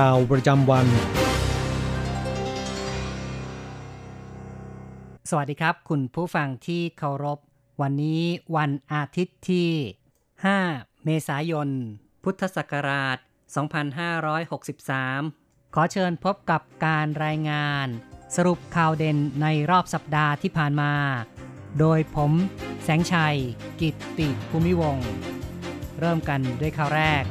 ข่าวประจำวัน สวัสดีครับ คุณผู้ฟังที่เคารพ วันนี้วันอาทิตย์ที่ 5 เมษายน พุทธศักราช 2563 ขอเชิญพบกับการรายงาน สรุปข่าวเด่นในรอบสัปดาห์ที่ผ่านมา โดยผมแสงชัย กิตติภูมิวง เริ่มกันด้วยข่าวแรก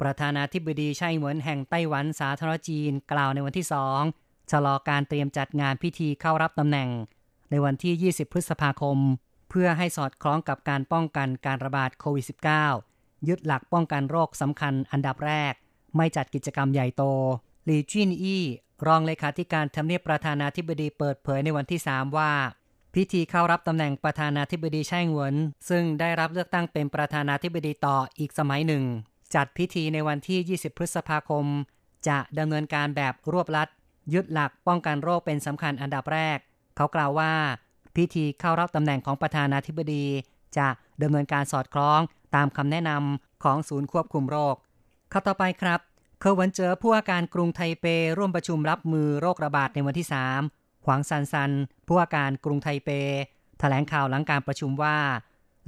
ประธานาธิบดีไช่เหวินแห่งไต้หวันสาธารณจีนกล่าวในวันที่สองชะลอการเตรียมจัดงานพิธีเข้ารับตำแหน่ง ในวันที่ 20 พฤษภาคม เพื่อให้สอดคล้องกับการป้องกันการระบาดโควิด -19 ยึดหลักป้องกันโรคสำคัญอันดับแรก ไม่จัดกิจกรรมใหญ่โตหลีจินอี้รองเลขาธิการทำเนียบประธานาธิบดีเปิดเผยในวันที่ 3 ว่า พิธีเข้ารับตำแหน่งประธานาธิบดีไช่เหวินซึ่งได้รับเลือกตั้งเป็นประธานาธิบดีต่ออีกสมัยหนึ่ง จัดพิธีในวันที่ 20 พฤษภาคม จะดำเนินการแบบรวบลัด ยึดหลักป้องกันโรคเป็นสำคัญอันดับแรก เขากล่าวว่า พิธีเข้ารับตำแหน่งของประธานาธิบดี จะดำเนินการสอดคล้องตามคำแนะนำของศูนย์ควบคุมโรคข่าวต่อไปครับเคอเหวินเจ๋อผู้ว่าการกรุงไทเป ร่วมประชุมรับมือโรคระบาดในวันที่ 3 หวงซานซาน ผู้ว่าการกรุงไทเปแถลงข่าวหลังการประชุมว่า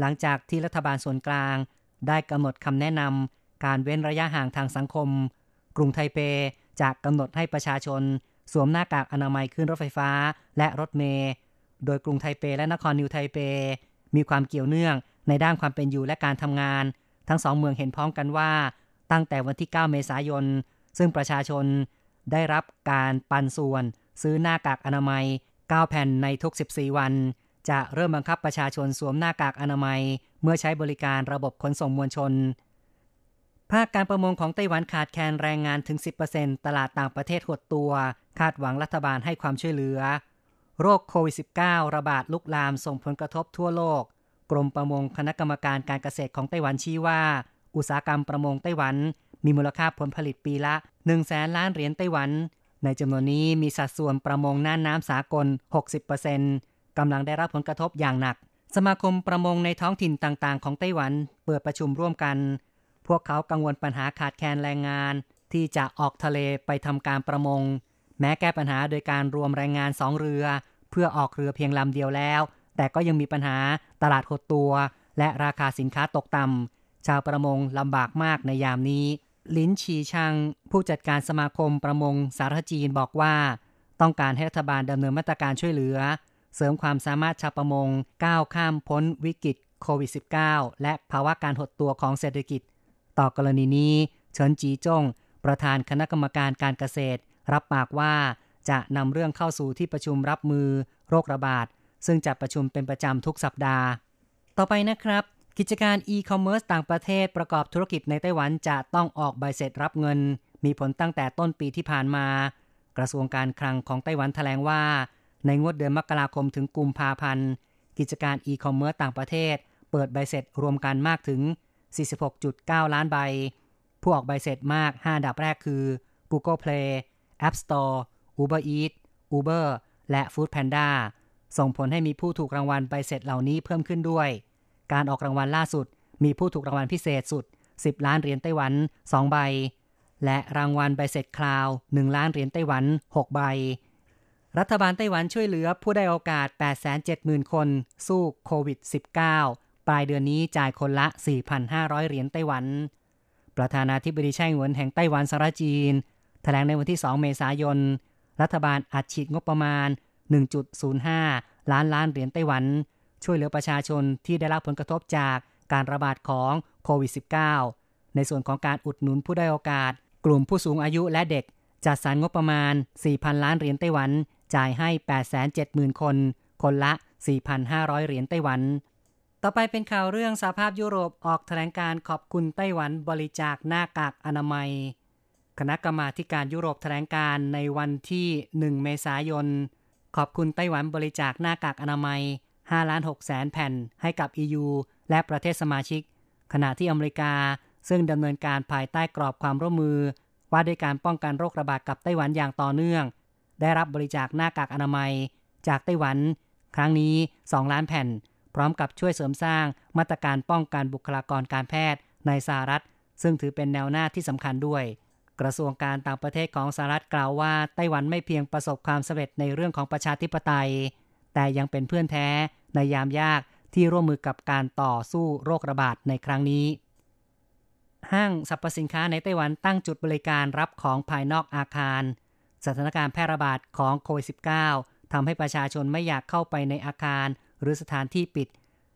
หลังจากที่รัฐบาลส่วนกลาง ได้กำหนดคำแนะนำ การเว้นระยะห่างทางสังคม กรุงไทเปจะกำหนดให้ประชาชน สวมหน้ากากอนามัยขึ้นรถไฟฟ้าและรถเมล์โดยกรุงไทเปและนครนิวไทเป มีความเกี่ยวเนื่องในด้านความเป็นอยู่และการทำงาน ทั้งสองเมืองเห็นพ้องกันว่า ตั้งแต่วันที่ 9 เมษายน ซึ่งประชาชนได้รับการปันส่วน ซื้อหน้ากากอนามัย 9 แผ่นในทุก 14 วัน จะเริ่มบังคับประชาชนสวมหน้ากากอนามัย เมื่อใช้บริการระบบขนส่งมวลชน ภาคการประมงของไต้หวันขาดแคลนแรงงานถึง 10%ตลาดต่างประเทศหดตัว คาดหวังรัฐบาลให้ความช่วยเหลือ โรคโควิด -19 ระบาดลุกลามส่งผลกระทบทั่วโลก กรมประมงคณะกรรมการการเกษตรของไต้หวันชี้ว่า อุตสาหกรรมประมงไต้หวัน มีมูลค่าผลผลิตปีละ1แสนล้านเหรียญไต้หวัน ในจำนวนนี้มีสัดส่วนประมงน่านน้ำสากล 60%กำลังได้รับผลกระทบอย่างหนัก สมาคมประมงในท้องถิ่นต่างๆ ของไต้หวัน เปิดประชุมร่วมกัน พวกเขากังวลปัญหาขาดแคลนแรงงาน ที่จะออกทะเลไปทำการประมง แม้แก้ปัญหาโดยการรวมแรงงานสองเรือ เพื่อออกเรือเพียงลำเดียวแล้ว แต่ก็ยังมีปัญหาตลาดหดตัว และราคาสินค้าตกต่ำชาวประมงลำบากมากในยามนี้ ลินชีชัง ผู้จัดการสมาคมประมงสาธารณจีนบอกว่า ต้องการให้รัฐบาลดำเนินมาตรการช่วยเหลือ เสริมความสามารถชาวประมงก้าวข้ามพ้นวิกฤตโควิด -19 และภาวะการหดตัวของเศรษฐกิจ ต่อกรณีนี้เฉินจีจง ประธานคณะกรรมการการเกษตร รับปากว่าจะนำเรื่องเข้าสู่ที่ประชุมรับมือ โรคระบาด ซึ่งจะประชุมเป็นประจำทุกสัปดาห์ ต่อไปนะครับ กิจการอีคอมเมิร์ซต่างประเทศประกอบธุรกิจในไต้หวันจะต้องออกใบเสร็จรับเงิน มีผลตั้งแต่ต้นปีที่ผ่านมา กระทรวงการคลังของไต้หวันแถลงว่า ในงวดเดือนมกราคมถึงกุมภาพันธ์กิจการอีคอมเมิร์ซต่างประเทศ เปิดใบเสร็จรวมกันมากถึง 46.9 ล้านใบ ผู้ออกใบเสร็จมาก5ดับแรกคือ Google Play App Store Uber Eats Uber และ Food Panda ส่งผลให้มีผู้ถูกรางวัลใบเสร็จเหล่านี้เพิ่มขึ้นด้วย การออกรางวัลล่าสุด มีผู้ถูกรางวัลพิเศษสุด 10 ล้านเหรียญไต้หวัน 2 ใบ และรางวัลใบเสร็จคราว 1 ล้านเหรียญไต้หวัน 6 ใบ รัฐบาลไต้หวันช่วยเหลือผู้ได้โอกาส 870,000 คน สู้โควิด -19 ปลายเดือนนี้จ่ายคนละ 4,500 เหรียญไต้หวัน ประธานาธิบดีไช่หวนแห่งไต้หวันสาธารจีน แถลงในวันที่ 2 เมษายน รัฐบาลอัดฉีดงบประมาณ 1.05 ล้านล้านเหรียญไต้หวัน ช่วยเหลือประชาชนที่ได้รับผลกระทบจากการระบาดของโควิด -19 ในส่วนของการอุดหนุนผู้ได้โอกาส กลุ่มผู้สูงอายุและเด็กจัดสรรงบประมาณ 4,000 ล้านเหรียญไต้หวัน จ่ายให้ 870,000 คน คนละ 4,500 เหรียญไต้หวัน ต่อไปเป็นข่าวเรื่องสหภาพยุโรปออกแถลงการขอบคุณไต้หวันบริจาคหน้ากากอนามัย คณะกรรมาการยุโรปแถลงการในวันที่ 1 เมษายน ขอบคุณไต้หวันบริจาคหน้ากากอนามัย5ล้าน6แสนแผ่นให้กับ EU และประเทศสมาชิก ขณะที่อเมริกาซึ่งดำเนินการภายใต้กรอบความร่วมมือ ว่าด้วยการป้องกันโรคระบาดกับไต้หวันอย่างต่อเนื่อง ได้รับบริจาคหน้ากากอนามัย จากไต้หวัน ครั้งนี้ 2 ล้านแผ่น พร้อมกับช่วยเสริมสร้างมาตรการป้องกันบุคลากรการแพทย์ในสหรัฐ ซึ่งถือเป็นแนวหน้าที่สำคัญด้วย กระทรวงการต่างประเทศของสหรัฐกล่าวว่าไต้หวันไม่เพียงประสบความสำเร็จในเรื่องของประชาธิปไตย แต่ยังเป็นเพื่อนแท้ในยามยากที่ร่วมมือกับการต่อสู้โรคระบาดในครั้งนี้ ห้างสรรพสินค้าในไต้หวันตั้งจุดบริการรับของภายนอกอาคาร สถานการณ์แพร่ระบาดของโควิด -19 ทำให้ประชาชนไม่อยากเข้าไปในอาคาร หรือสถานที่ปิด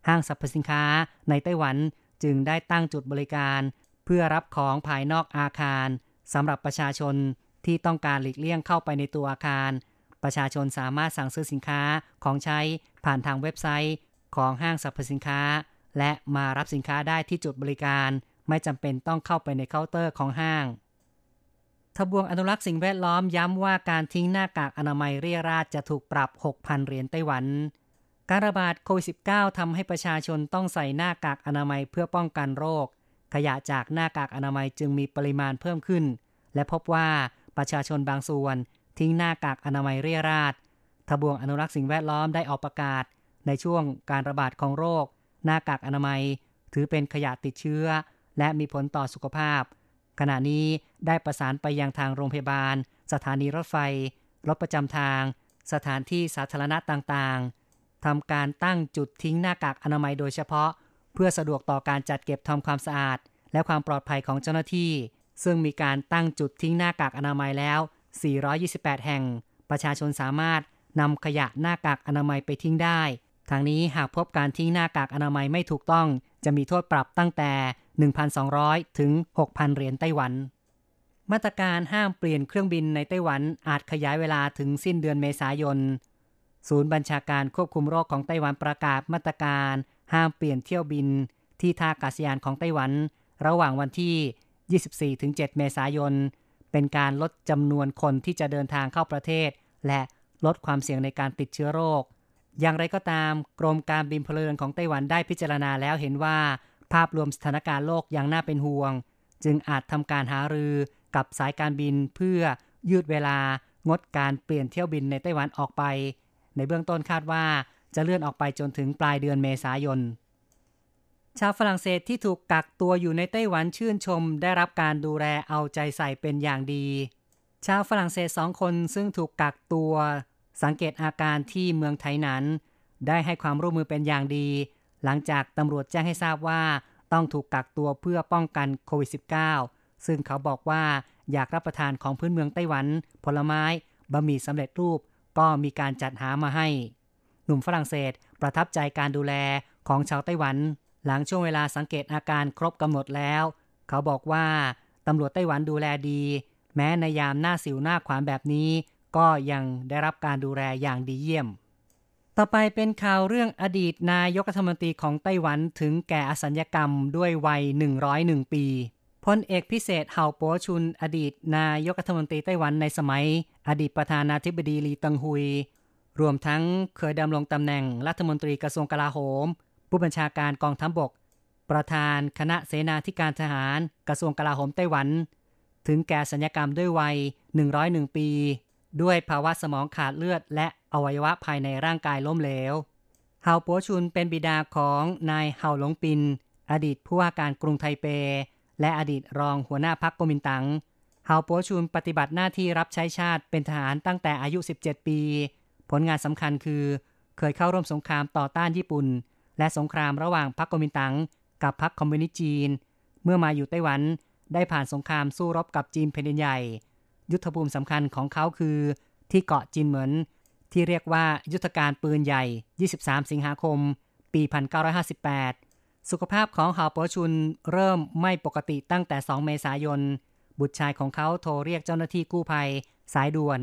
ห้างสรรพสินค้าในไต้หวันจึงได้ตั้งจุดบริการ เพื่อรับของภายนอกอาคารสำหรับประชาชนที่ต้องการหลีกเลี่ยงเข้าไปในตัวอาคาร ประชาชนสามารถสั่งซื้อสินค้าของใช้ผ่านทางเว็บไซต์ของห้างสรรพสินค้า และมารับสินค้าได้ที่จุดบริการ ไม่จำเป็นต้องเข้าไปในเคาน์เตอร์ของห้างทบวงอนุรักษ์สิ่งแวดล้อมย้ำว่าการทิ้งหน้ากากอนามัยเรียราดจะถูกปรับ 6,000 เหรียญไต้หวัน การระบาดโควิด -19 ทำให้ประชาชนต้องใส่หน้ากากอนามัยเพื่อป้องกันโรค ขยะจากหน้ากากอนามัยจึงมีปริมาณเพิ่มขึ้น และพบว่าประชาชนบางส่วนทิ้งหน้ากากอนามัยเรียราดทบวงอนุรักษ์สิ่งแวดล้อมได้ออกประกาศ ในช่วงการระบาดของโรค หน้ากากอนามัย ถือเป็นขยะติดเชื้อ และมีผลต่อสุขภาพ ขณะนี้ได้ประสานไปยังทางโรงพยาบาล สถานีรถไฟ รถประจำทาง สถานที่สาธารณะต่างๆ ทำการตั้งจุดทิ้งหน้ากากอนามัยโดยเฉพาะ เพื่อสะดวกต่อการจัดเก็บทำความสะอาด และความปลอดภัยของเจ้าหน้าที่ ซึ่งมีการตั้งจุดทิ้งหน้ากากอนามัยแล้ว 428 แห่ง ประชาชนสามารถนำขยะหน้ากากอนามัยไปทิ้งได้ ทางนี้หากพบการทิ้งหน้ากากอนามัยไม่ถูกต้อง จะมีโทษปรับตั้งแต่ 1,200 ถึง 6,000 เหรียญไต้หวัน มาตรการห้ามเปลี่ยนเครื่องบินในไต้หวันอาจขยายเวลาถึงสิ้นเดือนเมษายน ศูนย์บัญชาการควบคุมโรคของไต้หวันประกาศมาตรการ ห้ามเปลี่ยนเที่ยวบิน ที่ท่าอากาศยานของไต้หวัน ระหว่างวันที่ 24-7 เมษายน เป็นการลดจำนวนคนที่จะเดินทางเข้าประเทศ และลดความเสี่ยงในการติดเชื้อโรค อย่างไรก็ตาม กรมการบินพลเรือนของไต้หวันได้พิจารณาแล้วเห็นว่า ภาพรวมสถานการณ์โลกยังน่าเป็นห่วง จึงอาจทำการหารือกับสายการบินเพื่อยืดเวลางดการเปลี่ยนเที่ยวบินในไต้หวันออกไป ในเบื้องต้นคาดว่าจะเลื่อนออกไปจนถึงปลายเดือนเมษายน ชาวฝรั่งเศสที่ถูกกักตัวอยู่ในไต้หวันชื่นชม ได้รับการดูแลเอาใจใส่เป็นอย่างดี ชาวฝรั่งเศสสองคนซึ่งถูกกักตัว สังเกตอาการที่เมืองไทยนั้น ได้ให้ความร่วมมือเป็นอย่างดี หลังจากตำรวจแจ้งให้ทราบว่า ต้องถูกกักตัวเพื่อป้องกันโควิด -19 ซึ่งเขาบอกว่าอยากรับประทานของพื้นเมืองไต้หวัน ผลไม้บะหมี่สำเร็จรูป ก็มีการจัดหามาให้ หนุ่มฝรั่งเศสประทับใจการดูแลของชาวไต้หวัน หลังช่วงเวลาสังเกตอาการครบกำหนดแล้ว เขาบอกว่าตำรวจไต้หวันดูแลดี แม้ในยามหน้าสิวหน้าขวานแบบนี้ ก็ยังได้รับการดูแลอย่างดีเยี่ยม ต่อไปเป็นข่าวเรื่องอดีตนายกรัฐมนตรีของไต้หวันถึงแก่อสัญญกรรมด้วยวัย 101 ปี พลเอกพิเศษเฮาโปชุน อดีตนายกรัฐมนตรีไต้หวันในสมัย อดีตประธานาธิบดีลีตังฮุย รวมทั้งเคยดำรงตำแหน่งรัฐมนตรีกระทรวงกลาโหม ผู้บัญชาการกองทัพบบก ประธานคณะเสนาธิการทหารกระทรวงกลาโหมไต้หวัน ถึงแก่สัญญกรรมด้วยวัย 101 ปี ด้วยภาวะสมองขาดเลือด และอวัยวะภายในร่างกายล้มเหลวเฮาปัวชุนเป็นบิดาของนายเฮาหลงปิน อดีตผู้ว่าการกรุงไทเป และอดีตรองหัวหน้าพักกมินตังเฮาปัวชุนปฏิบัติหน้าที่รับใช้ชาติเป็นทหารตั้งแต่อายุ 17 ปี ผลงานสำคัญคือ เคยเข้าร่วมสงครามต่อต้านญี่ปุ่น และสงครามระหว่างพรรคกมินตังกับพรรคคอมมิวนิสต์จีน เมื่อมาอยู่ไต้หวันได้ผ่านสงครามสู้รบกับจีนแผ่นดินใหญ่ ยุทธภูมิสำคัญของเขาคือ ที่เกาะจินเหมินที่เรียกว่ายุทธการปืนใหญ่ 23 สิงหาคม ปี 1958 สุขภาพของฮาวปอชุนเริ่มไม่ปกติตั้งแต่ 2 เมษายน บุตรชายของเขาโทรเรียกเจ้าหน้าที่กู้ภัย สายด่วน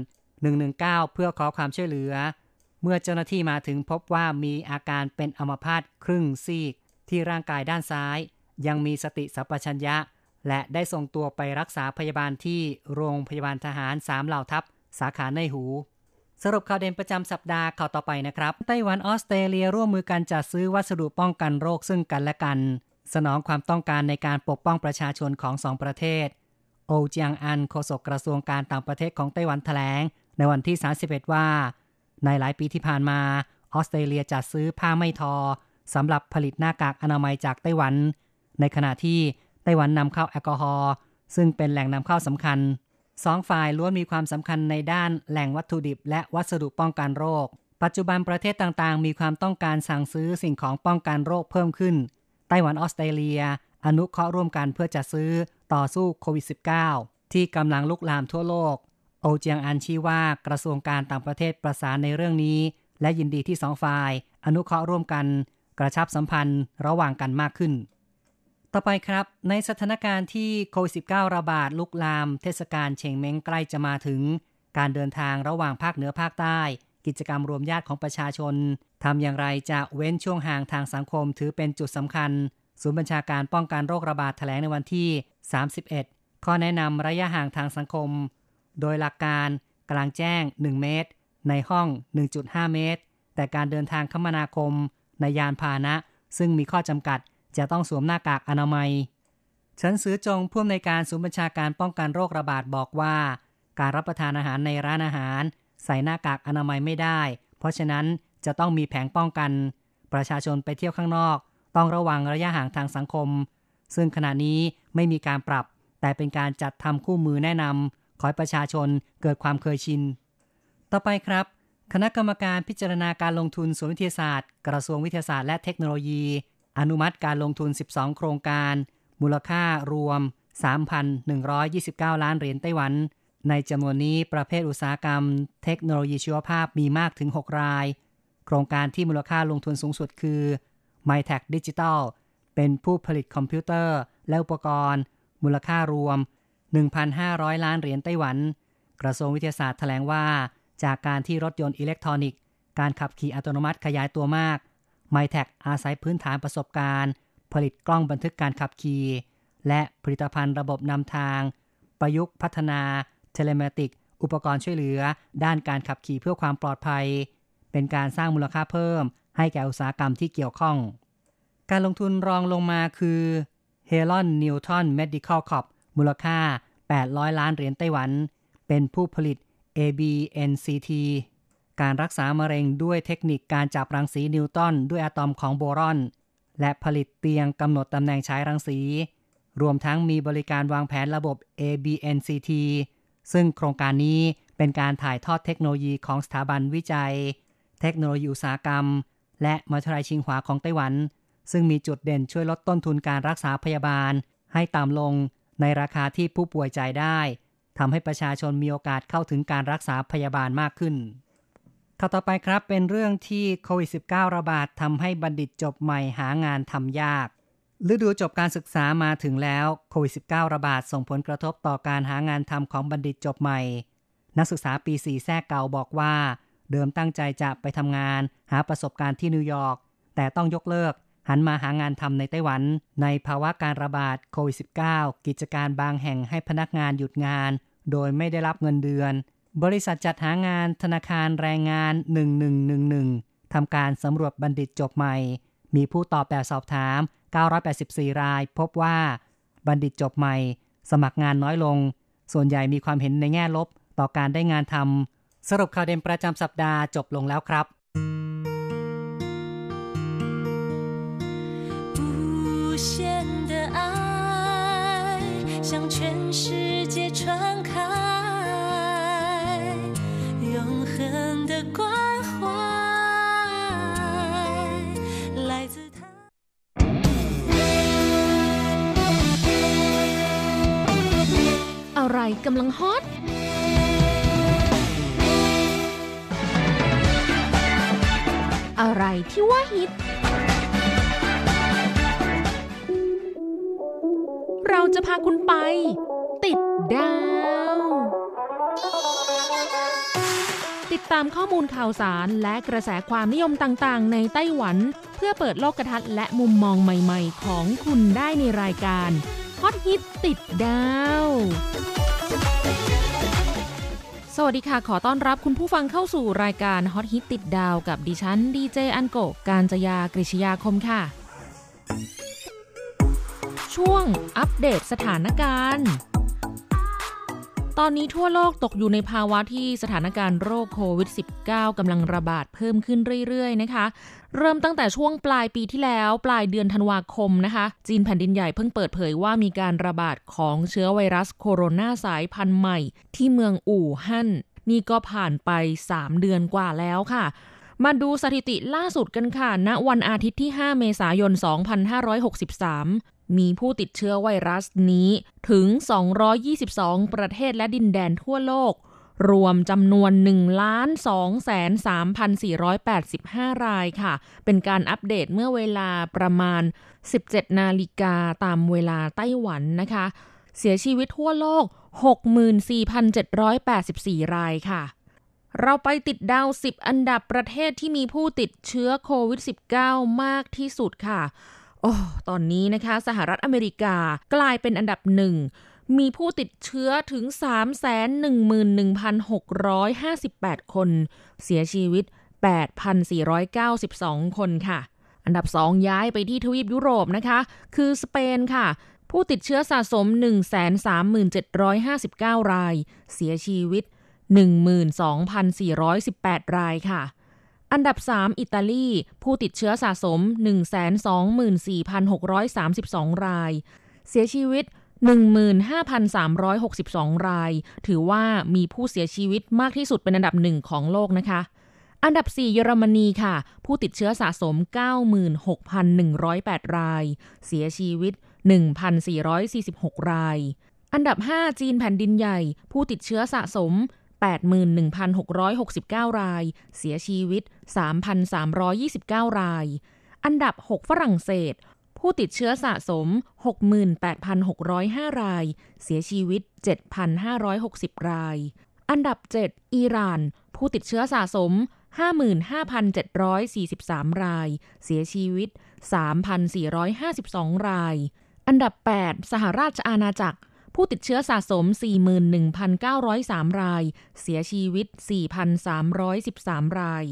119 เพื่อขอความช่วยเหลือ เมื่อเจ้าหน้าที่มาถึงพบว่ามีอาการเป็นอัมพาตครึ่งซีก ที่ร่างกายด้านซ้าย ยังมีสติสัพชัญญะ และได้ส่งตัวไปรักษาพยาบาลที่โรงพยาบาลทหารสามเหล่าทัพ สาขาในหู สรุปข่าวเด่นประจำสัปดาห์ข่าวต่อไปนะครับ ไต้หวันออสเตรเลียร่วมมือกันจัดซื้อวัสดุป้องกันโรคซึ่งกันและกัน สนองความต้องการในการปกป้องประชาชนของสองประเทศ โอเจียงอันโฆษกกระทรวงการต่างประเทศของไต้หวันแถลง ในวันที่ 31 ว่า ในหลายปีที่ผ่านมาออสเตรเลียจัดซื้อผ้าไม่ทอสำหรับผลิตหน้ากากอนามัยจากไต้หวัน ในขณะที่ไต้หวันนำเข้าแอลกอฮอล์ซึ่งเป็นแหล่งนำเข้าสำคัญ สองฝ่ายล้วนมีความสำคัญในด้านแหล่งวัตถุดิบ และวัสดุป้องกันโรค ปัจจุบันประเทศต่างๆ มีความต้องการสั่งซื้อสิ่งของป้องกันโรคเพิ่มขึ้น ไต้หวันออสเตรเลีย อนุเคราะห์ร่วมกันเพื่อจะซื้อต่อสู้โควิด -19 ที่กำลังลุกลามทั่วโลก โอเจียงอันชี้ว่ากระทรวงการต่างประเทศประสานในเรื่องนี้ และยินดีที่สองฝ่าย อนุเคราะห์ร่วมกัน กระชับสัมพันธ์ระหว่างกันมากขึ้น ต่อไปครับ ในสถานการณ์ที่โควิด -19 ระบาดลุกลาม เทศกาลเชงเม้งใกล้จะมาถึง การเดินทางระหว่างภาคเหนือภาคใต้ กิจกรรมรวมญาติของประชาชนทำอย่างไรจะเว้นช่วงห่างทางสังคมถือเป็นจุดสำคัญ ศูนย์บัญชาการป้องกันโรคระบาดแถลงในวันที่ 31 ข้อแนะนำระยะห่างทางสังคม โดยหลักการกลางแจ้ง 1 เมตร ในห้อง 1.5 เมตร แต่การเดินทางคมนาคม ในยานพาหนะ ซึ่งมีข้อจำกัด จะต้องสวมหน้ากากอนามัยฉันซื้อจงผู้อำนวยการศูนย์บัญชาการป้องกันโรคระบาดบอกว่า การรับประทานอาหารในร้านอาหาร ใส่หน้ากากอนามัยไม่ได้ เพราะฉะนั้นจะต้องมีแผงป้องกัน ประชาชนไปเที่ยวข้างนอก ต้องระวังระยะห่างทางสังคม ซึ่งขณะนี้ไม่มีการปรับ แต่เป็นการจัดทำคู่มือแนะนำขอให้ประชาชนเกิดความเคยชิน ต่อไปครับ คณะกรรมการพิจารณาการลงทุนสวนวิทยาศาสตร์ กระทรวงวิทยาศาสตร์และเทคโนโลยี อนุมัติการลงทุน 12 โครงการ มูลค่ารวม 3,129 ล้านเหรียญไต้หวัน ในจำนวนนี้ประเภทอุตสาหกรรม เทคโนโลยีชีวภาพมีมากถึง 6 ราย โครงการที่มูลค่าลงทุนสูงสุดคือ m y t e c h Digital เป็นผู้ผลิตคอมพิวเตอร์ และอุปกรณ์ มูลค่ารวม 1,500 ล้านเหรียญไต้หวัน กระทรวงวิทยาศาสตร์แถลงว่า จากการที่รถยนต์อิเล็กทรอนิกส์ การขับขี่อัตโนมัติขยายตัวมาก m y t e c อาศัยพื้นฐานประสบการณ์ ผลิตกล้องบันทึกการขับขี่และผลิตภัณฑ์ระบบนำทาง ประยุกต์พัฒนา telematic อุปกรณ์ช่วยเหลือ ด้านการขับขี่เพื่อความปลอดภัย เป็นการสร้างมูลค่าเพิ่ม ให้แก่อุตสาหกรรมที่เกี่ยวข้อง การลงทุนรองลงมาคือ h e l o n Newton Medical Corp มูลค่า 800 ล้านเหรียญไต้หวัน เป็นผู้ผลิต ABNCT การรักษามะเร็งด้วยเทคนิคการจับรังสีนิวตันด้วยอะตอมของโบรอน และผลิตเตียงกำหนดตำแหน่งใช้รังสี รวมทั้งมีบริการวางแผนระบบ ABNCT ซึ่งโครงการนี้เป็นการถ่ายทอดเทคโนโลยีของสถาบันวิจัย เทคโนโลยีอุตสาหกรรม และมัธยายชิงหวาของไต้หวัน ซึ่งมีจุดเด่นช่วยลดต้นทุนการรักษาพยาบาล ให้ต่ำลงในราคาที่ผู้ป่วยจ่ายได้ทำให้ประชาชนมีโอกาสเข้าถึงการรักษาพยาบาลมากขึ้น ข่าวต่อไปครับเป็นเรื่องที่โควิด -19 ระบาดทำให้บัณฑิตจบใหม่หางานทำยาก ฤดูจบการศึกษามาถึงแล้วโควิด -19 ระบาดส่งผลกระทบต่อการหางานทำของบัณฑิตจบใหม่ นักศึกษาปี4แทรกเก่าบอกว่า เดิมตั้งใจจะไปทำงาน หาประสบการณ์ที่นิวยอร์กแต่ต้องยกเลิก หันมาหางานทำในไต้หวัน ในภาวะการระบาดโควิด -19 กิจการบางแห่งให้พนักงานหยุดงาน โดยไม่ได้รับเงินเดือน บริษัทจัดหางานธนาคารแรงงาน 1111 ทำการสำรวจบัณฑิตจบใหม่ มีผู้ตอบแบบสอบถาม 984 ราย พบว่า บัณฑิตจบใหม่ สมัครงานน้อยลง ส่วนใหญ่มีความเห็นในแง่ลบ ต่อการได้งานทำ สรุปข่าวเด่นประจำสัปดาห์จบลงแล้วครับ 无限的爱向全世界传开， 的关怀来自他。 อะไรกำลังฮอต อะไรที่ว่าฮิต เราจะพาคุณไป ติดดาว ติดตามข้อมูลข่าวสารและกระแสความนิยมต่างๆ ในไต้หวัน เพื่อเปิดโลกทัศน์และมุมมองใหม่ๆ ของคุณได้ในรายการฮอตฮิตติดดาวสวัสดีค่ะ ขอต้อนรับคุณผู้ฟังเข้าสู่รายการฮอตฮิตติดดาวกับดิฉันดีเจอันโกการจยากริชยาคมค่ะ ช่วงอัปเดตสถานการณ์ ตอนนี้ทั่วโลกตกอยู่ในภาวะที่สถานการณ์โรคโควิด -19 กำลังระบาดเพิ่มขึ้นเรื่อย ๆ นะคะ เริ่มตั้งแต่ช่วงปลายปีที่แล้วปลายเดือนธันวาคมนะคะ จีนแผ่นดินใหญ่เพิ่งเปิดเผยว่ามีการระบาดของเชื้อไวรัสโคโรนาสายพันธุ์ใหม่ ที่เมืองอู่ฮั่น นี่ก็ผ่านไป 3 เดือนกว่าแล้วค่ะมาดูสถิติล่าสุดกันค่ะ ณ วันอาทิตย์ที่ 5 เมษายน 2563 มีผู้ติดเชื้อไวรัสนี้ถึง 222 ประเทศและดินแดนทั่วโลก รวมจำนวน 1 2 3 485 รายค่ะ เป็นการอัปเดตเมื่อเวลาประมาณ 17 นาฬิกาตามเวลาไต้หวันนะคะ เสียชีวิตทั่วโลก 64,784 รายค่ะ เราไปติดดาว 10 อันดับประเทศที่มีผู้ติดเชื้อโควิด -19 มากที่สุดค่ะ โอ้ตอนนี้นะคะสหรัฐอเมริกากลายเป็นอันดับหนึ่งมีผู้ติดเชื้อถึง 311,658 คน เสียชีวิต 8,492 คนค่ะ อันดับ 2 ย้ายไปที่ทวีปยุโรปนะคะ คือสเปนค่ะ ผู้ติดเชื้อสะสม 137,59ราย เสียชีวิต 12,418 รายค่ะ อันดับ 3 อิตาลี ผู้ติดเชื้อสะสม 124,632 ราย เสียชีวิต 15,362 ราย ถือว่ามีผู้เสียชีวิตมากที่สุดเป็นอันดับหนึ่งของโลกนะคะอันดับ 4 เยอรมนีค่ะ ผู้ติดเชื้อสะสม 96,108 ราย เสียชีวิต 1,446 ราย อันดับ 5 จีนแผ่นดินใหญ่ ผู้ติดเชื้อสะสม 81,669 ราย เสียชีวิต 3,329 ราย อันดับ 6 ฝรั่งเศส ผู้ติดเชื้อสะสม 68,605 ราย เสียชีวิต 7,560 ราย อันดับ 7 อิหร่าน ผู้ติดเชื้อสะสม 55,743 ราย เสียชีวิต 3,452 ราย อันดับ 8 สหราชอาณาจักร ผู้ติดเชื้อสะสม 41,903 ราย เสียชีวิต 4,313 ราย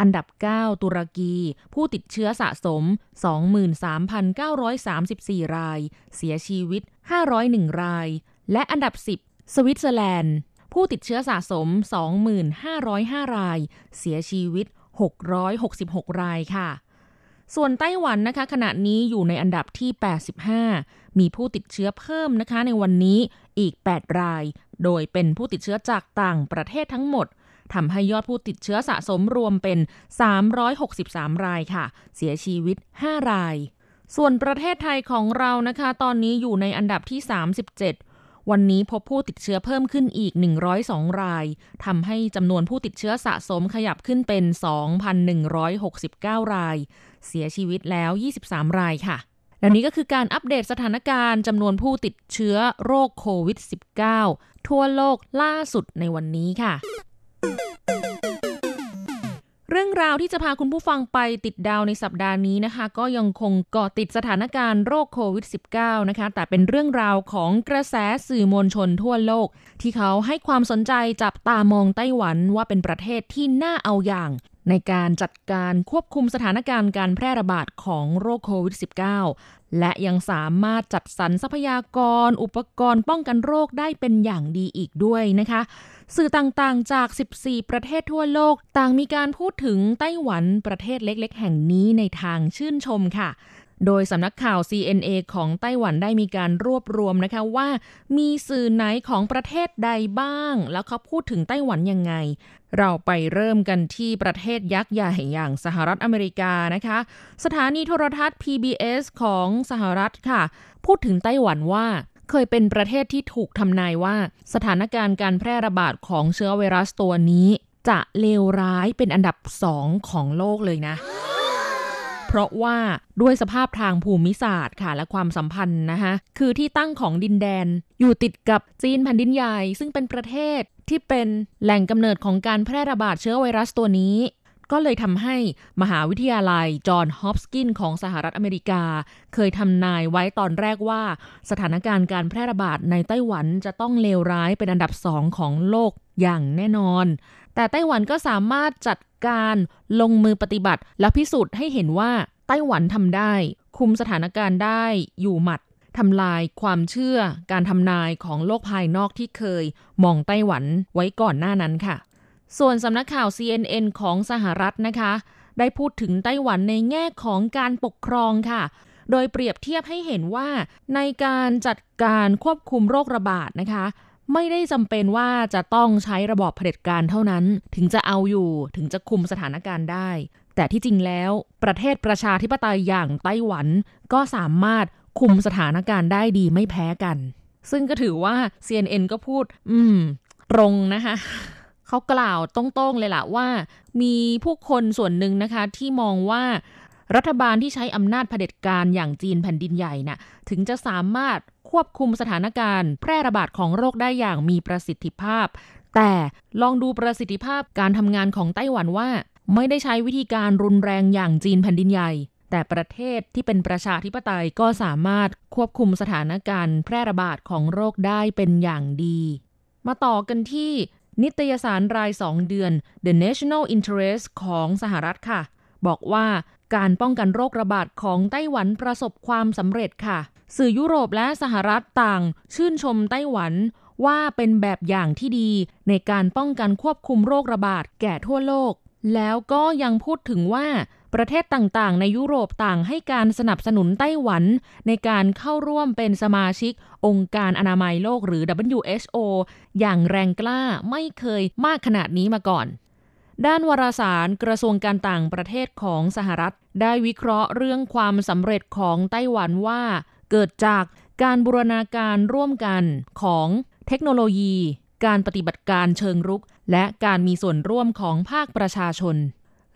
อันดับ 9 ตุรกี ผู้ติดเชื้อสะสม 23,934 ราย เสียชีวิต 501 ราย และอันดับ 10 สวิตเซอร์แลนด์ ผู้ติดเชื้อสะสม 25,505 ราย เสียชีวิต 666 รายค่ะ ส่วนไต้หวันนะคะ ขณะนี้อยู่ในอันดับที่ 85 มีผู้ติดเชื้อเพิ่มนะคะ ในวันนี้อีก 8 ราย โดยเป็นผู้ติดเชื้อจากต่างประเทศทั้งหมดทำให้ยอดผู้ติดเชื้อสะสมรวมเป็น 363 รายค่ะ เสียชีวิต 5 ราย ส่วนประเทศไทยของเรานะคะ ตอนนี้อยู่ในอันดับที่ 37 วันนี้พบผู้ติดเชื้อเพิ่มขึ้นอีก 102 ราย ทำให้จำนวนผู้ติดเชื้อสะสมขยับขึ้นเป็น 2,169 ราย เสียชีวิตแล้ว 23 รายค่ะ และนี้ก็คือการอัปเดตสถานการณ์จำนวนผู้ติดเชื้อโรคโควิด -19 ทั่วโลกล่าสุดในวันนี้ค่ะ เรื่องราวที่จะพาคุณผู้ฟังไปติดดาวในสัปดาห์นี้นะคะ ก็ยังคงเกาะติดสถานการณ์โรคโควิด -19 นะคะ แต่เป็นเรื่องราวของกระแสสื่อมวลชนทั่วโลก ที่เขาให้ความสนใจจับตามองไต้หวันว่าเป็นประเทศที่น่าเอาอย่าง ในการจัดการควบคุมสถานการณ์การแพร่ระบาดของโรคโควิด -19 และยังสามารถจัดสรรทรัพยากร อุปกรณ์ป้องกันโรคได้เป็นอย่างดีอีกด้วยนะคะ สื่อต่างๆ จาก 14 ประเทศทั่วโลก ต่างมีการพูดถึงไต้หวันประเทศเล็ก ๆ แห่งนี้ในทางชื่นชมค่ะโดยสำนักข่าว CNA ของไต้หวันได้มีการรวบรวมนะคะว่า มีสื่อไหนของประเทศใดบ้าง แล้วเขาพูดถึงไต้หวันยังไง เราไปเริ่มกันที่ประเทศยักษ์ใหญ่อย่างสหรัฐอเมริกานะคะ สถานีโทรทัศน์ PBS ของสหรัฐค่ะ พูดถึงไต้หวันว่า เคยเป็นประเทศที่ถูกทำนายว่า สถานการณ์การแพร่ระบาดของเชื้อไวรัสตัวนี้ จะเลวร้ายเป็นอันดับสองของโลกเลยนะ เพราะว่าด้วยสภาพทางภูมิศาสตร์ค่ะและความสัมพันธ์นะคะคือที่ตั้งของดินแดน อยู่ติดกับจีนแผ่นดินใหญ่ ซึ่งเป็นประเทศที่เป็นแหล่งกำเนิดของการแพร่ระบาดเชื้อไวรัสตัวนี้ ก็เลยทำให้มหาวิทยาลัยจอห์นฮอปกินของสหรัฐอเมริกา เคยทำนายไว้ตอนแรกว่า สถานการณ์การแพร่ระบาดในไต้หวันจะต้องเลวร้ายเป็นอันดับสองของโลกอย่างแน่นอน แต่ไต้หวันก็สามารถจัดการลงมือปฏิบัติ และพิสูจน์ให้เห็นว่าไต้หวันทำได้ คุมสถานการณ์ได้อยู่หมัดทำลายความเชื่อการทำนายของโลกภายนอกที่เคย มองไต้หวันไว้ก่อนหน้านั้นค่ะ ส่วนสำนักข่าว CNN ของสหรัฐนะคะ ได้พูดถึงไต้หวันในแง่ของการปกครองค่ะ โดยเปรียบเทียบให้เห็นว่า ในการจัดการควบคุมโรคระบาดนะคะ ไม่ได้จำเป็นว่าจะต้องใช้ระบอบเผด็จการเท่านั้น ถึงจะเอาอยู่ถึงจะคุมสถานการณ์ได้ แต่ที่จริงแล้ว ประเทศประชาธิปไตยอย่างไต้หวัน ก็สามารถคุมสถานการณ์ได้ดีไม่แพ้กัน ซึ่งก็ถือว่า CNN ก็พูด อืม ตรงนะคะ เขากล่าวตรงๆเลยล่ะว่า มีผู้คนส่วนหนึ่งนะคะที่มองว่ารัฐบาลที่ใช้อำนาจเผด็จการอย่างจีนแผ่นดินใหญ่น่ะถึงจะสามารถควบคุมสถานการณ์ แพร่ระบาดของโรคได้อย่างมีประสิทธิภาพ แต่ลองดูประสิทธิภาพการทำงานของไต้หวันว่า ไม่ได้ใช้วิธีการรุนแรงอย่างจีนแผ่นดินใหญ่ แต่ประเทศที่เป็นประชาธิปไตยก็สามารถควบคุมสถานการณ์ แพร่ระบาดของโรคได้เป็นอย่างดี มาต่อกันที่ นิตยสารราย 2 เดือน The National Interest ของสหรัฐค่ะ บอกว่าการป้องกันโรคระบาดของไต้หวันประสบความสำเร็จค่ะ สื่อยุโรปและสหรัฐต่าง ชื่นชมไต้หวันว่าเป็นแบบอย่างที่ดีในการป้องกันควบคุมโรคระบาดแก่ทั่วโลก แล้วก็ยังพูดถึงว่า ประเทศต่างๆ ในยุโรปต่างให้การสนับสนุนไต้หวัน ในการเข้าร่วมเป็นสมาชิก องค์การอนามัยโลกหรือ WHO อย่างแรงกล้าไม่เคยมากขนาดนี้มาก่อน ด้านวารสารกระทรวงการต่างประเทศของสหรัฐ ได้วิเคราะห์เรื่องความสำเร็จของไต้หวันว่า เกิดจากการบูรณาการร่วมกันของเทคโนโลยี การปฏิบัติการเชิงรุก และการมีส่วนร่วมของภาคประชาชน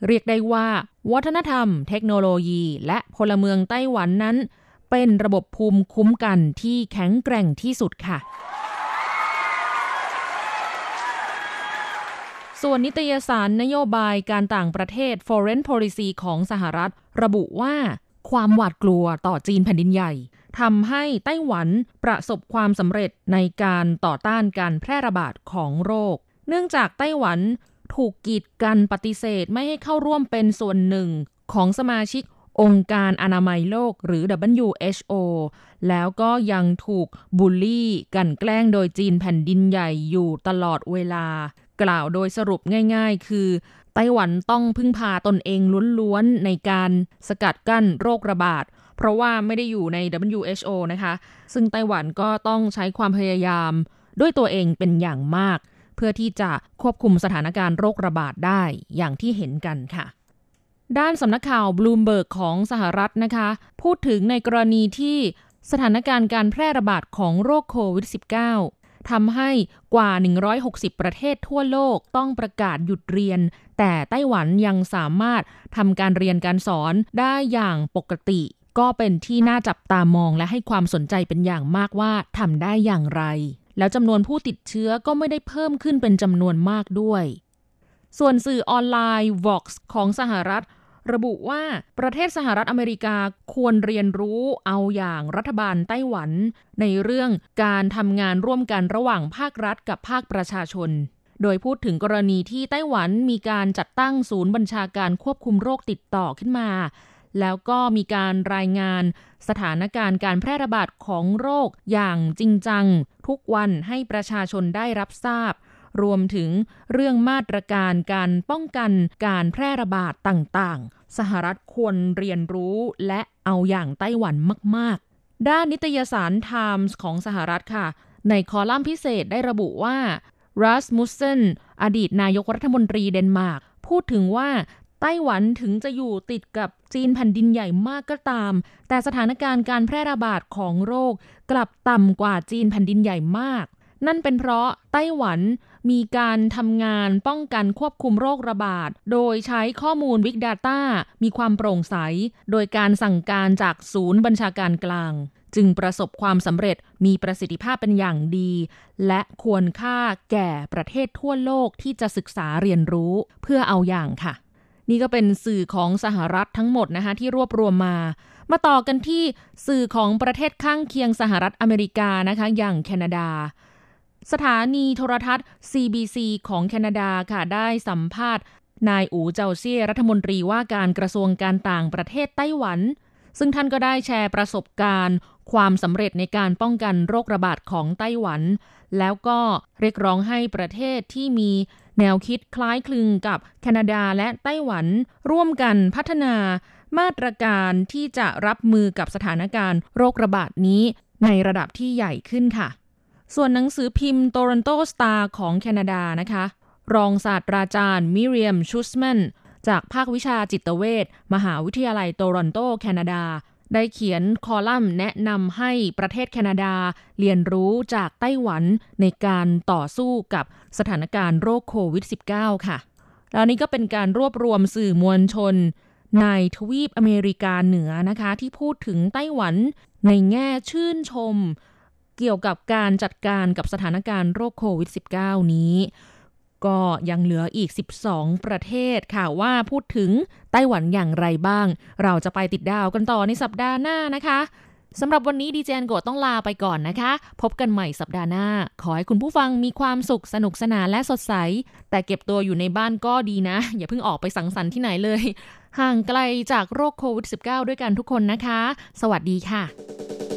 เรียกได้ว่า วัฒนธรรม เทคโนโลยี และพลเมืองไต้หวันนั้น เป็นระบบภูมิคุ้มกันที่แข็งแกร่งที่สุดค่ะ ส่วนนิตยสารนโยบายการต่างประเทศ Foreign Policy ของสหรัฐ ระบุว่าความหวาดกลัวต่อจีนแผ่นดินใหญ่ทำให้ไต้หวันประสบความสำเร็จในการต่อต้านการแพร่ระบาดของโรค เนื่องจากไต้หวัน ถูกกีดกันปฏิเสธไม่ให้เข้าร่วมเป็นส่วนหนึ่งของสมาชิกองค์การอนามัยโลกหรือ WHO แล้วก็ยังถูกบูลลี่กันแกล้งโดยจีนแผ่นดินใหญ่อยู่ตลอดเวลา กล่าวโดยสรุปง่ายๆ คือ ไต้หวันต้องพึ่งพาตนเองล้วนๆ ในการสกัดกั้นโรคระบาด เพราะว่าไม่ได้อยู่ใน WHO นะคะ ซึ่งไต้หวันก็ต้องใช้ความพยายามด้วยตัวเองเป็นอย่างมาก เพื่อที่จะควบคุมสถานการณ์โรคระบาดได้อย่างที่เห็นกันค่ะ ด้านสำนักข่าวบลูมเบิร์กของสหรัฐนะคะ พูดถึงในกรณีที่สถานการณ์การแพร่ระบาดของโรคโควิด -19 ทำให้กว่า 160 ประเทศทั่วโลกต้องประกาศหยุดเรียน แต่ไต้หวันยังสามารถทำการเรียนการสอนได้อย่างปกติ ก็เป็นที่น่าจับตามองและให้ความสนใจเป็นอย่างมากว่าทำได้อย่างไร แล้วจำนวนผู้ติดเชื้อก็ไม่ได้เพิ่มขึ้นเป็นจำนวนมากด้วย ส่วนสื่อออนไลน์ Vox ของสหรัฐ ระบุว่าประเทศสหรัฐอเมริกาควรเรียนรู้เอาอย่างรัฐบาลไต้หวัน ในเรื่องการทำงานร่วมกันระหว่างภาครัฐกับภาคประชาชน โดยพูดถึงกรณีที่ไต้หวันมีการจัดตั้งศูนย์บัญชาการควบคุมโรคติดต่อขึ้นมา แล้วก็มีการรายงานสถานการณ์การแพร่ระบาดของโรคอย่างจริงจัง ทุกวันให้ประชาชนได้รับทราบ รวมถึงเรื่องมาตรการการป้องกันการแพร่ระบาดต่างๆ สหรัฐควรเรียนรู้และเอาอย่างไต้หวันมาก ๆ ด้านนิตยสาร Times ของสหรัฐค่ะ ในคอลัมน์พิเศษได้ระบุว่ารัสมุสเซนอดีตนายกรัฐมนตรีเดนมาร์กพูดถึงว่า ไต้หวันถึงจะอยู่ติดกับจีนแผ่นดินใหญ่มากก็ตาม แต่สถานการณ์การแพร่ระบาดของโรคกลับต่ำกว่าจีนแผ่นดินใหญ่มาก นั่นเป็นเพราะไต้หวันมีการทำงานป้องกันควบคุมโรคระบาด โดยใช้ข้อมูล Big Data มีความโปร่งใส โดยการสั่งการจากศูนย์บัญชาการกลาง จึงประสบความสำเร็จมีประสิทธิภาพเป็นอย่างดี และควรค่าแก่ประเทศทั่วโลกที่จะศึกษาเรียนรู้เพื่อเอาอย่างค่ะ นี่ก็เป็นสื่อของสหรัฐทั้งหมดนะคะที่รวบรวมมา มาต่อกันที่สื่อของประเทศข้างเคียงสหรัฐอเมริกานะคะอย่างแคนาดา สถานีโทรทัศน์ CBC ของแคนาดาค่ะได้สัมภาษณ์ นายอูเจาเซี่ยรัฐมนตรีว่าการกระทรวงการต่างประเทศไต้หวัน ซึ่งท่านก็ได้แชร์ประสบการณ์ความสำเร็จในการป้องกันโรคระบาดของไต้หวัน แล้วก็เรียกร้องให้ประเทศที่มี แนวคิดคล้ายคลึงกับแคนาดาและไต้หวัน ร่วมกันพัฒนามาตรการที่จะรับมือกับสถานการณ์โรคระบาดนี้ในระดับที่ใหญ่ขึ้นค่ะ ส่วนหนังสือพิมพ์ Toronto Star ของแคนาดานะคะ รองศาสตราจารย์มิเรียมชูสแมนจากภาควิชาจิตเวชมหาวิทยาลัยโตรอนโตแคนาดา ได้เขียนคอลัมน์แนะนำให้ประเทศแคนาดาเรียนรู้จากไต้หวันในการต่อสู้กับสถานการณ์โรคโควิด -19 ค่ะ แล้วนี้ก็เป็นการรวบรวมสื่อมวลชน ในทวีปอเมริกาเหนือนะคะ ที่พูดถึงไต้หวันในแง่ชื่นชม เกี่ยวกับการจัดการกับสถานการณ์โรคโควิด -19 นี้ ก็ยังเหลืออีก 12 ประเทศค่ะว่าพูดถึงไต้หวันอย่างไรบ้าง เราจะไปติดดาวกันต่อในสัปดาห์หน้านะคะสำหรับวันนี้ดีเจนโกต้องลาไปก่อนนะคะ พบกันใหม่สัปดาห์หน้า ขอให้คุณผู้ฟังมีความสุขสนุกสนานและสดใส แต่เก็บตัวอยู่ในบ้านก็ดีนะ อย่าเพิ่งออกไปสังสรรค์ที่ไหนเลย ห่างไกลจากโรคโควิด -19 ด้วยกันทุกคนนะคะ สวัสดีค่ะ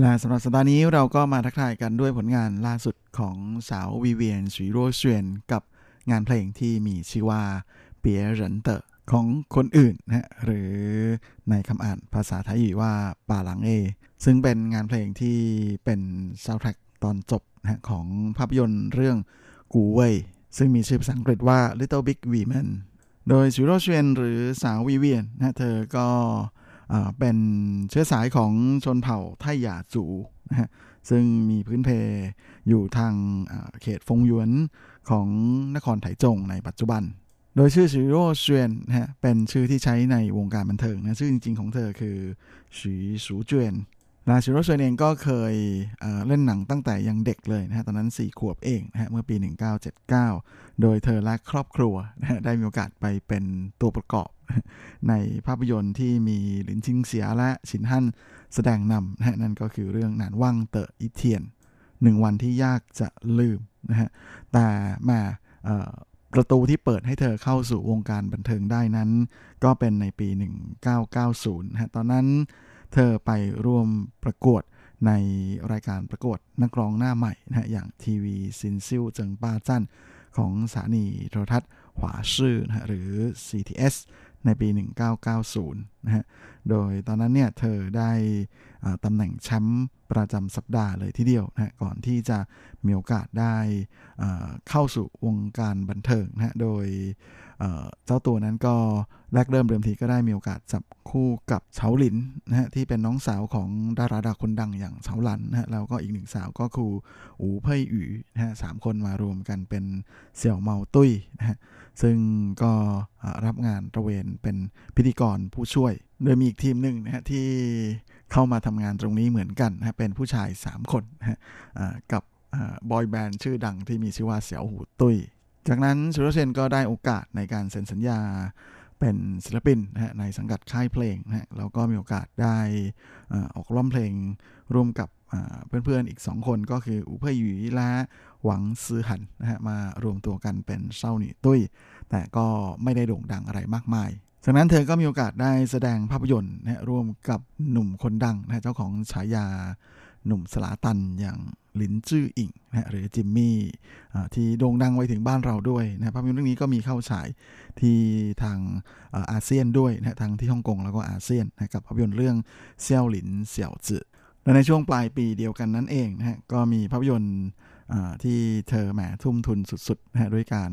และสำหรับสัปดาห์นี้เราก็มาทักทายกันด้วยผลงานล่าสุดของสาววิเวียนสวีรั่วเซวียนกับงานเพลงที่มีชื่อว่า別人的 ของคนอื่นนะฮะหรือในคำอ่านภาษาไทยว่า別人的 ซึ่งเป็นงานเพลงที่เป็นซาวด์แทร็กตอนจบนะของภาพยนตร์เรื่องกูเว่ยซึ่งมีชื่อภาษาอังกฤษว่า Little Big Women โดยสวีรั่วเซวียนหรือสาววิเวียนนะเธอก็ เป็นเชื้อสายของชนเผ่าไทหยาจูนะฮะซึ่งมีพื้นเพอยู่ทางเขตฟงหยวนของนครไถจงในปัจจุบัน โดยชื่อซูโร่เชียนนะฮะเป็นชื่อที่ใช้ในวงการบันเทิงนะชื่อจริง ๆ ของเธอคือสีสูเจวนลาชิโร่เชนเองก็เคยเเล่นหนังตั้งแต่ยังเด็กเลยนะฮะตอนนั้น 4 ขวบเองนะฮะเมื่อปี 1979 โดยเธอและครอบครัวนะฮะได้มีโอกาสไปเป็นตัวประกอบ ในภาพยนตร์ที่มีหลินชิงเสียและฉินฮั่นแสดงนำนะฮะนั่นก็คือเรื่อง難忘的一天หนึ่งวันที่ยากจะลืมนะฮะแต่มาประตูที่เปิดให้เธอเข้าสู่วงการบันเทิงได้นั้น ก็เป็นในปี 1990นะฮะตอนนั้นเธอไปร่วมประกวดในรายการประกวดนักร้องหน้าใหม่นะฮะอย่างทีวี新秀爭霸戰ของสถานีโทรทัศน์หวาซื่อนะฮะหรือ CTS ในปี 1990 นะฮะ โดยตอนนั้นเนี่ยเธอได้ตำแหน่งแชมป์ประจำสัปดาห์เลยทีเดียวนะก่อนที่จะมีโอกาสได้เข้าสู่วงการบันเทิงนะโดยเจ้าตัวนั้นก็แรกเริ่มเดิมทีก็ได้มีโอกาสจับคู่กับเฉาหลินนะฮะที่เป็นน้องสาวของดาราดาคนดังอย่างเฉาหลันนะฮะแล้วก็อีกหนึ่งสาวก็คืออูเพ่ยอูนะฮะสามคนมารวมกันเป็นเสี่ยวเมาตุ้ยนะฮะซึ่งก็รับงานตระเวนเป็นพิธีกรผู้ช่วยโดยมีอีกทีมหนึ่งนะฮะที่เข้ามาทำงานตรงนี้เหมือนกันนะฮะเป็นผู้ชาย 3 คนนะฮะกับบอยแบนด์ชื่อดังที่มีชื่อว่าเสี่ยวหูตุ้ย จากนั้นสุรเชนก็ได้โอกาสในการเซ็นสัญญาเป็นศิลปินนะฮะในสังกัดค่ายเพลงนะฮะแล้วก็มีโอกาสได้ออกร้องเพลงร่วมกับเพื่อนๆอีก 2 คนก็คืออูเพ่ยหยีและหวังซือหันนะฮะมารวมตัวกันเป็นเศร้าหนีตุ้ย แต่ก็ไม่ได้โด่งดังอะไรมากมาย จากนั้นเธอก็มีโอกาสได้แสดงภาพยนตร์นะร่วมกับหนุ่มคนดังนะเจ้าของฉายาหนุ่มสลาตันอย่างหลินจื้ออิงนะหรือจิมมี่ที่โด่งดังไปถึงบ้านเราด้วยนะภาพยนตร์เรื่องนี้ก็มีเข้าฉายที่ทางอาเซียนด้วยนะทั้งที่ฮ่องกงแล้วก็อาเซียนนะกับภาพยนตร์เรื่องเซี่ยวหลินเสี่ยวจื่อและในช่วงปลายปีเดียวกันนั่นเองนะฮะก็มีภาพยนตร์ ที่เธอแหมทุ่มทุนสุดๆนะฮะด้วยการ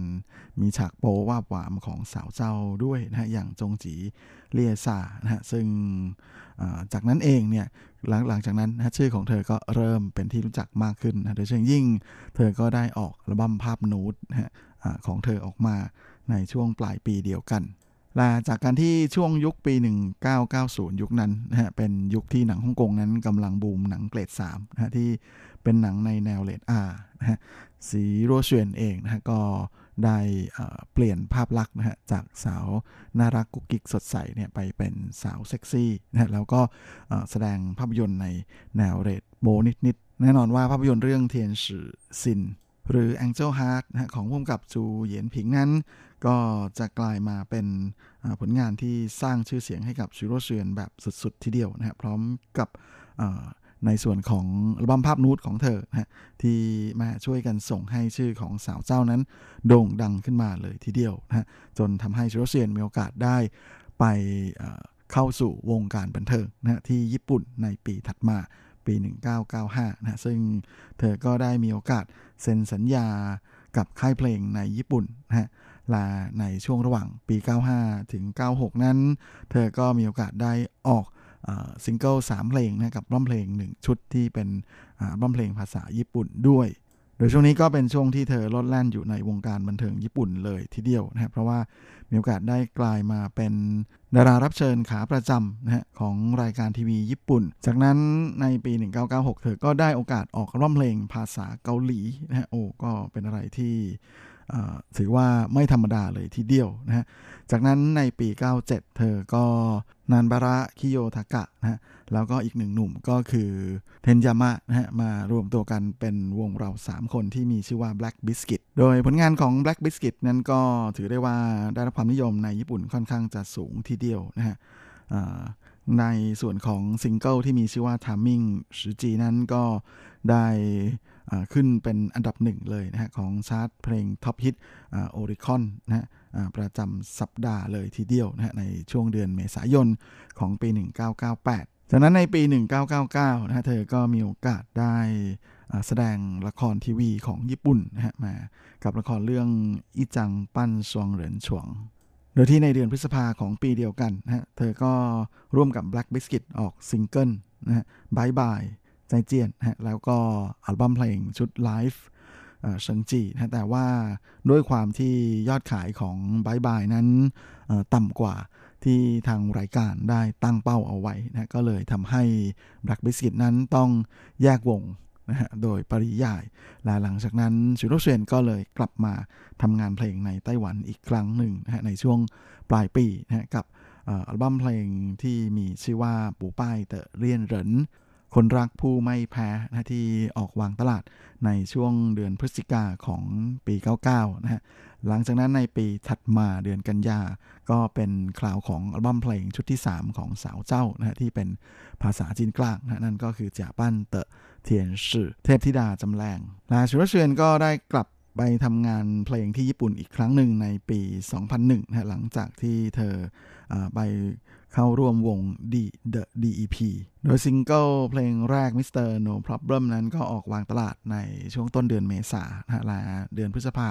มีฉากโปว่าบหวามของสาวเจ้าด้วยนะฮะอย่างจงจีเลียซานะฮะซึ่งจากนั้นเองเนี่ยหลังหลังจากนั้นนะชื่อของเธอก็เริ่มเป็นที่รู้จักมากขึ้นนะโดยเฉพาะยิ่งเธอก็ได้ออกอัลบั้มภาพนูดนะฮะของเธอออกมาในช่วงปลายปีเดียวกันและจากการที่ช่วงยุคปี 1990 ยุคนั้นนะฮะเป็นยุคที่หนังฮ่องกงนั้นกำลังบูมหนังเกรด3นะฮะที่ เป็นหนังในแนว rate R นะฮะสวีรั่วเซวียนเองนะฮะก็ได้เปลี่ยนภาพลักษณ์นะฮะจากสาวน่ารักกุ๊กกิ๊กสดใสเนี่ยไปเป็นสาวเซ็กซี่นะฮะแล้วก็แสดงภาพยนตร์ในแนวเรทโป๊นิดๆ แน่นอนว่าภาพยนตร์เรื่อง天使ซิน หรือ Angel Heart นะฮะของผู้กำกับจูเหยียนผิงนั้น ก็จะกลายมาเป็นผลงานที่สร้างชื่อเสียงให้กับชิโรเชียนแบบสุดๆ ทีเดียวนะฮะพร้อมกับ ในส่วนของอัลบั้มภาพนูดของเธอนะที่มาช่วยกันส่งให้ชื่อของสาวเจ้านั้นโด่งดังขึ้นมาเลยทีเดียวนะจนทำให้ชิโรเชียนมีโอกาสได้ไปเข้าสู่วงการบันเทิงนะที่ญี่ปุ่นในปีถัดมาปี 1995นะซึ่งเธอก็ได้มีโอกาสเซ็นสัญญากับค่ายเพลงในญี่ปุ่นนะฮะละในช่วงระหว่างปี 95 ถึง 96 นั้น เธอก็มีโอกาสได้ออก ซิงเกิล3เพลงนะกับร้องเพลง1ชุดที่เป็นอ่าร้องเพลงภาษาญี่ปุ่นด้วย โดยช่วงนี้ก็เป็นช่วงที่เธอโลดแล่นอยู่ในวงการบันเทิงญี่ปุ่นเลยทีเดียวนะครับเพราะว่ามีโอกาสได้กลายมาเป็นดารารับเชิญขาประจำนะฮะของรายการทีวีญี่ปุ่น จากนั้นในปี 1996 เธอก็ได้โอกาสออกร้องเพลงภาษาเกาหลีนะฮะโอ้ก็เป็นอะไรที่ ถือว่าไม่ธรรมดาเลยทีเดียวนะฮะ จากนั้นในปี 97 เธอก็นันบาระคิโยทากะนะฮะ แล้วก็อีกหนึ่งหนุ่มก็คือเทนยามะนะฮะ มารวมตัวกันเป็นวงเรา 3 คนที่มีชื่อว่า Black Biscuit โดยผลงานของ Black Biscuit นั้นก็ถือได้ว่าได้รับความนิยมในญี่ปุ่นค่อนข้างจะสูงทีเดียวนะฮะในส่วนของซิงเกิลที่มีชื่อว่า Timing สือจีนั้นก็ได้ ขึ้นเป็นอันดับหนึ่งเลยนะฮะของชาร์ตเพลง top hit โอริคอนนะฮะประจำสัปดาห์เลยทีเดียวนะฮะในช่วงเดือนเมษายนของปี 1998 จากนั้นในปี 1999 นะฮะเธอก็มีโอกาสได้แสดงละครทีวีของญี่ปุ่นนะฮะมากับละครเรื่อง一張半雙人床 โดยที่ในเดือนพฤษภาของปีเดียวกันนะฮะเธอก็ร่วมกับ Black Biscuit ออกซิงเกิลนะฮะ Bye Bye 再見 ฮะแล้วก็อัลบั้มเพลงชุด Life 生機 นะแต่ว่าด้วยความที่ยอดขายของ Bye Bye นั้นต่ำกว่าที่ทางรายการได้ตั้งเป้าเอาไว้นะก็เลยทำให้ Black Biscuit นั้นต้องแยกวงนะฮะโดยปริยายและหลังจากนั้นชูโรเชนก็เลยกลับมาทำงานเพลงในไต้หวันอีกครั้งหนึ่งนะฮะในช่วงปลายปีนะฮะกับอัลบั้มเพลงที่มีชื่อว่าปูป้ายเตอเรียนเหริน คนรักผู้ไม่แพ้นะที่ออกวางตลาดในช่วงเดือนพฤศจิกาของปี 99 นะฮะ หลังจากนั้นในปีถัดมาเดือนกันยา ก็เป็นคราวของอัลบั้มเพลงชุดที่ 3 ของสาวเจ้านะฮะที่เป็นภาษาจีนกลางนะนั่นก็คือ假扮的天使 เทพธิดาจำแลงล่ะซูรั่วเซวียนก็ได้กลับไปทำงานเพลงที่ญี่ปุ่นอีกครั้งหนึ่งในปี 2001นะหลังจากที่เธออไป เข้าร่วมวง The The DEP โดยซิงเกิลเพลงแรก Mr. No Problem นั้นก็ออกวางตลาดในช่วงต้นเดือนเมษาและเดือนพฤษภา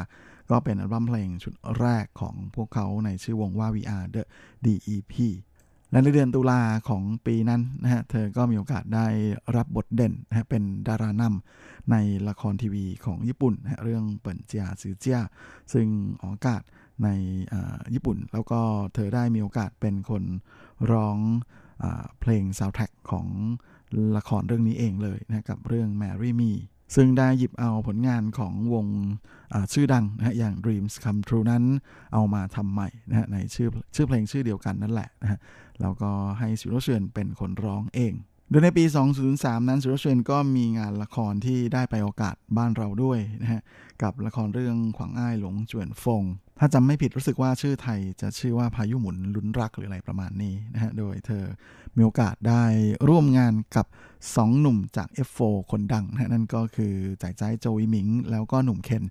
ก็เป็นอัลบั้มเพลงชุดแรกของพวกเขาในชื่อวงว่า VR The DEP และในเดือนตุลาของปีนั้นนะฮะ เธอก็มีโอกาสได้รับบทเด่นนะฮะเป็นดารานำในละครทีวีของญี่ปุ่นนะเรื่องเปิ่นเจียซือเจียซึ่งออกอากาศในญี่ปุ่น แล้วก็เธอได้มีโอกาสเป็นคน ร้องอเพลงซาวด์แทร็กของละครเรื่องนี้เองเลยนะกับเรื่อง Mary Me ซึ่งได้หยิบเอาผลงานของวงชื่อดังนะอย่าง Dreams Come True นั้นเอามาทำใหม่นะในชื่อชื่อเพลงชื่อเดียวกันนั่นแหละนะฮะแล้วก็ให้สุรเชนเป็นคนร้องเอง โดยในปี 2003 นั้นสุรเชนก็มีงานละครที่ได้ไปโอกาสบ้านเราด้วยนะฮะกับละครเรื่องขวางอ้ายหลงจวนฟง ถ้าจำไม่ผิดรู้สึกว่าชื่อไทยจะชื่อว่าพายุหมุนลุ้นรักหรืออะไรประมาณนี้นะฮะโดยเธอมีโอกาสได้ร่วมงานกับ 2 หนุ่มจาก F4 คนดังนะนั่นก็คือจ่ายใจโจวิมิง แล้วก็หนุ่มเคน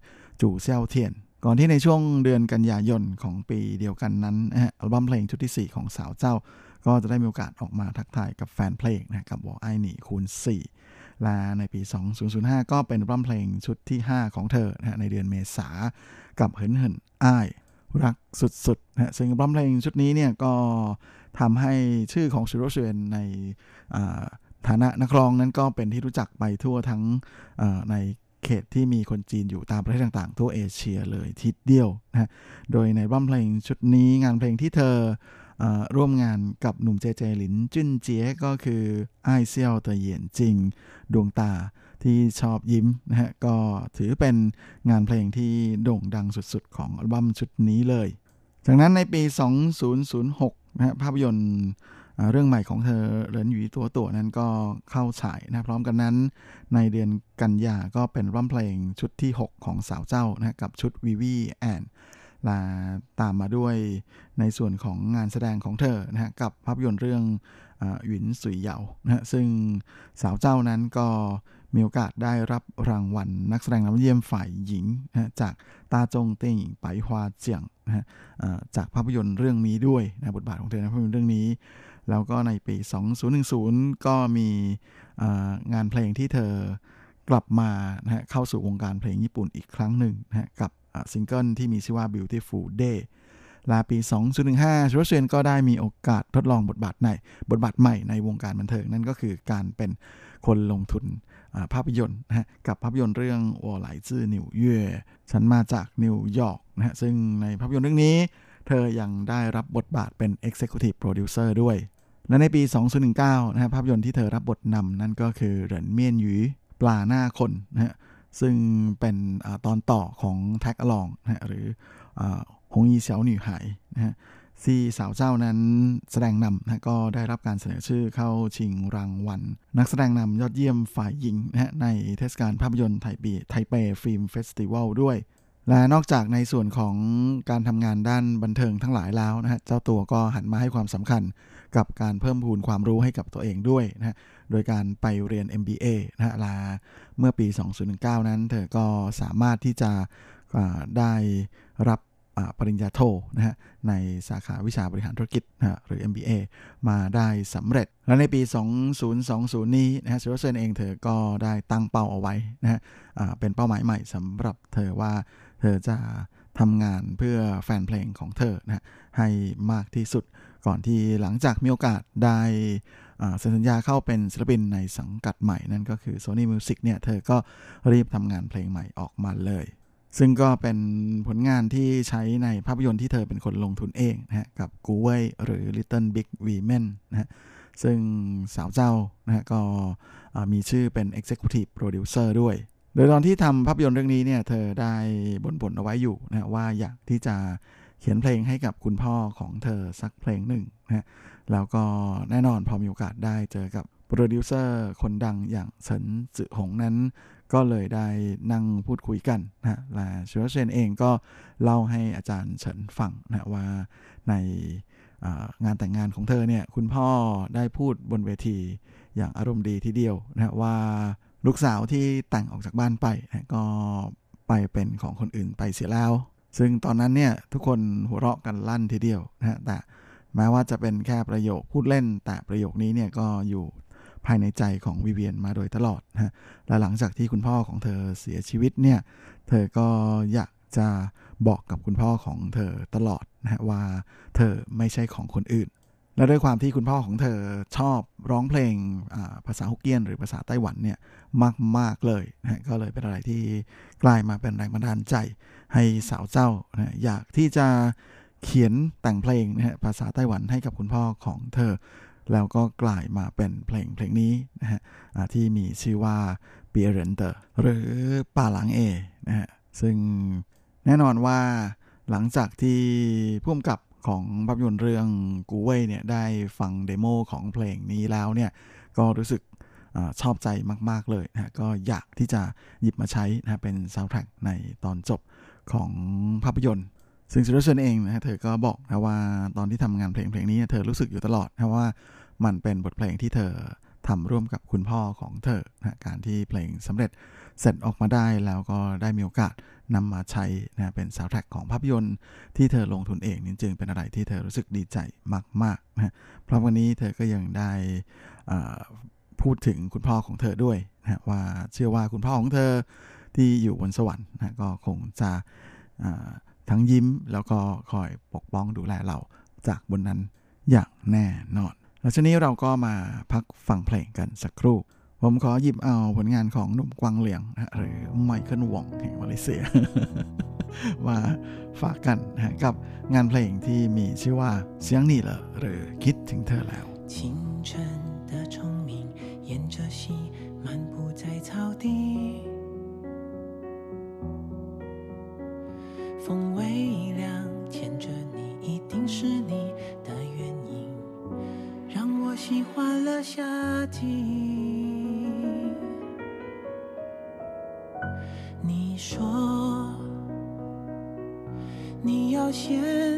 จู่เซี่ยวเทียนก่อนที่ในช่วงเดือนกันยายนของปีเดียวกันนั้นนะฮะอัลบั้มเพลงชุดที่ 4 ของสาวเจ้า ก็จะได้มีโอกาสออกมาทักทายกับแฟนเพลงนะกับวอไอหนีคูณ 4 และในปี 2005 ก็เป็นอัลบั้มเพลงชุดที่ 5 ของเธอนะในเดือนเมษากับเหินเหินอ้ายรักสุดๆนะซึ่งบัมเพลงชุดนี้เนี่ยก็ทำให้ชื่อของชิโรเชนในฐานะนักร้องนั้นก็เป็นที่รู้จักไปทั่วทั้งในเขตที่มีคนจีนอยู่ตามประเทศต่างๆ ทั่วเอเชียเลยทิศเดียวนะโดยในบัมเพลงชุดนี้งานเพลงที่เธอ ร่วมงานกับหนุ่มเจเจหลินจุนเจียก็คือไอเซียวเตเหยียนจริง ดวงตาที่ชอบยิ้มนะฮะก็ถือเป็นงานเพลงที่โด่งดังสุดๆ ของอัลบั้มชุดนี้เลย จากนั้นในปี 2006นะฮะภาพยนตร์เรื่องใหม่ของเธอเหรินหยีตัวตัวนั้นก็เข้าฉายนะพร้อมกันนั้น ในเดือนกันยาก็เป็นร่ำเพลงชุดที่ 6 ของสาวเจ้านะกับชุดวิวีแอน ลาตามมาด้วยในส่วนของงานแสดงของเธอนะฮะกับภาพยนตร์เรื่องหวินสุยเหยานะฮะซึ่งสาวเจ้านั้นก็มีโอกาสได้รับรางวัลนักแสดงนำเยี่ยมฝ่ายหญิงนะจากตาจงเต้ยหญิงไปฮวาเจียงนะฮะจากภาพยนตร์เรื่องนี้ด้วยนะบทบาทของเธอในภาพยนตร์เรื่องนี้ แล้วก็ในปี 2010 ก็มีงานเพลงที่เธอกลับมานะฮะเข้าสู่วงการเพลงญี่ปุ่นอีกครั้งหนึ่งนะฮะกับ ซิงเกิลที่มีชื่อว่า Beautiful Day ละปี 2015ชูรัสเซียนก็ได้มีโอกาสทดลองบทบาทในบทบาทใหม่ในวงการบันเทิง นั่นก็คือการเป็นคนลงทุนภาพยนตร์นะฮะกับภาพยนตร์เรื่อง我來自紐約 ฉันมาจากนิวยอร์กนะฮะซึ่งในภาพยนตร์เรื่องนี้ เธอยังได้รับบทบาทเป็น Executive Producer ด้วย และในปี 2019นะฮะภาพยนตร์ที่เธอรับบทนำนั่นก็คือ人面魚 ปลาหน้าคนนะฮะ ซึ่งเป็นอตอนต่อของ Tag Along นะฮะหรืออา 紅衣小女孩 นะฮะที่สาวเจ้านั้นแสดงนำนะก็ได้รับการเสนอชื่อเข้าชิงรางวัล นักแสดงนำยอดเยี่ยมฝ่ายหญิงนะในเทศกาลภาพยนตร์ไทเป Taipei Film Festival ด้วย และนอกจากในส่วนของการทำงานด้านบันเทิงทั้งหลายแล้วนะฮะเจ้าตัวก็หันมาให้ความสำคัญกับการเพิ่มพูนความรู้ให้กับตัวเองด้วยนะฮะ โดยการไปเรียน MBA นะฮะล่ะเมื่อปี 2019 นั้น เธอก็สามารถที่จะได้รับปริญญาโทนะฮะในสาขาวิชาบริหารธุรกิจนะฮะหรือ MBA มาได้สำเร็จ และในปี 2020 นี้นะฮะซิโรเซนเองเธอก็ได้ตั้งเป้าเอาไว้นะฮะเป็นเป้าหมายใหม่สำหรับเธอว่าเธอจะทำงานเพื่อแฟนเพลงของเธอนะฮะให้มากที่สุดก่อนที่หลังจากมีโอกาสได้ เซ็นสัญญาเข้าเป็นศิลปินในสังกัดใหม่นั่นก็คือ Sony Music เนี่ยเธอก็รีบทำงานเพลงใหม่ออกมาเลย ซึ่งก็เป็นผลงานที่ใช้ในภาพยนตร์ที่เธอเป็นคนลงทุนเองนะฮะกับกูเว่ยหรือ Little Big Women นะฮะซึ่งสาวเจ้านะฮะก็มีชื่อเป็น Executive Producer ด้วย โดยตอนที่ทำภาพยนตร์เรื่องนี้เนี่ยเธอได้บ่นๆเอาไว้อยู่นะว่าอยากที่จะเขียนเพลงให้กับคุณพ่อของเธอสักเพลงหนึ่งนะ แล้วก็แน่นอนพอมีโอกาสได้เจอกับโปรดิวเซอร์คนดังอย่างเฉินจือหงนั้น ก็เลยได้นั่งพูดคุยกันนะฮะและชิวเชนเองก็เล่าให้อาจารย์เฉินฟังนะว่าในงานแต่งงานของเธอเนี่ยคุณพ่อได้พูดบนเวทีอย่างอารมณ์ดีทีเดียวนะว่าลูกสาวที่แต่งออกจากบ้านไปนะก็ไปเป็นของคนอื่นไปเสียแล้ว ซึ่งตอนนั้นเนี่ยทุกคนหัวเราะกันลั่นทีเดียวนะฮะแต่ แม้ว่าจะเป็นแค่ประโยคพูดเล่น แต่ประโยคนี้เนี่ยก็อยู่ภายในใจของวิเวียนมาโดยตลอดนะฮะและหลังจากที่คุณพ่อของเธอเสียชีวิตเนี่ย เธอก็อยากจะบอกกับคุณพ่อของเธอตลอดนะฮะว่าเธอไม่ใช่ของคนอื่น และด้วยความที่คุณพ่อของเธอชอบร้องเพลงภาษาฮกเกี้ยน หรือภาษาไต้หวันเนี่ยมาก ๆ เลยนะฮะก็เลยเป็นอะไรที่กลายมาเป็นแรงบันดาลใจ ให้สาวเจ้านะอยากที่จะ เขียนแต่งเพลงนะฮะภาษาไต้หวันให้กับคุณพ่อของเธอ แล้วก็กลายมาเป็นเพลงเพลงนี้นะฮะที่มีชื่อว่า別人的 หรือ 別人的 นะฮะซึ่งแน่นอนว่าหลังจากที่ผู้กำกับของภาพยนตร์เรื่องกูเว่ยเนี่ยได้ฟัง demo ของเพลงนี้แล้วเนี่ยก็รู้สึกอชอบใจมาก ๆ เลยนะก็อยากที่จะหยิบมาใช้นะเป็นซาวด์แทร็กในตอนจบของภาพยนตร์ ซึ่งซูรั่วเซวียนเองนะฮะเธอก็บอกนะว่าตอนที่ทำงานเพลงเพลงนี้เธอรู้สึกอยู่ตลอดนะว่ามันเป็นบทเพลงที่เธอทำร่วมกับคุณพ่อของเธอนะการที่เพลงสำเร็จเสร็จออกมาได้แล้วก็ได้มีโอกาสนำมาใช้นะเป็นซาวแท็กของภาพยนตร์ที่เธอลงทุนเองนี่จึงเป็นอะไรที่เธอรู้สึกดีใจมากๆนะเพราะวันนี้เธอก็ยังได้พูดถึงคุณพ่อของเธอด้วยนะว่าเชื่อว่าคุณพ่อของเธอที่อยู่บนสวรรค์นะก็คงจะ ทั้งยิ้มแล้วก็คอยปกป้องดูแลเราจากบนนั้นอย่างแน่นอน แล้วช่วงนี้เราก็มาพักฟังเพลงกันสักครู่ ผมขอหยิบเอาผลงานของหนุ่มกวางเหลียงนะฮะหรือไมเคิลวองแห่งมาเลเซีย มาฝากกันนะฮะกับงานเพลงที่มีชื่อว่าเสียงนี่เหรอหรือคิดถึงเธอแล้ว 清晨的虫鸣，沿着溪漫步在草地。 风微凉，牵着你，一定是你的原因，让我喜欢了夏季。你说你要先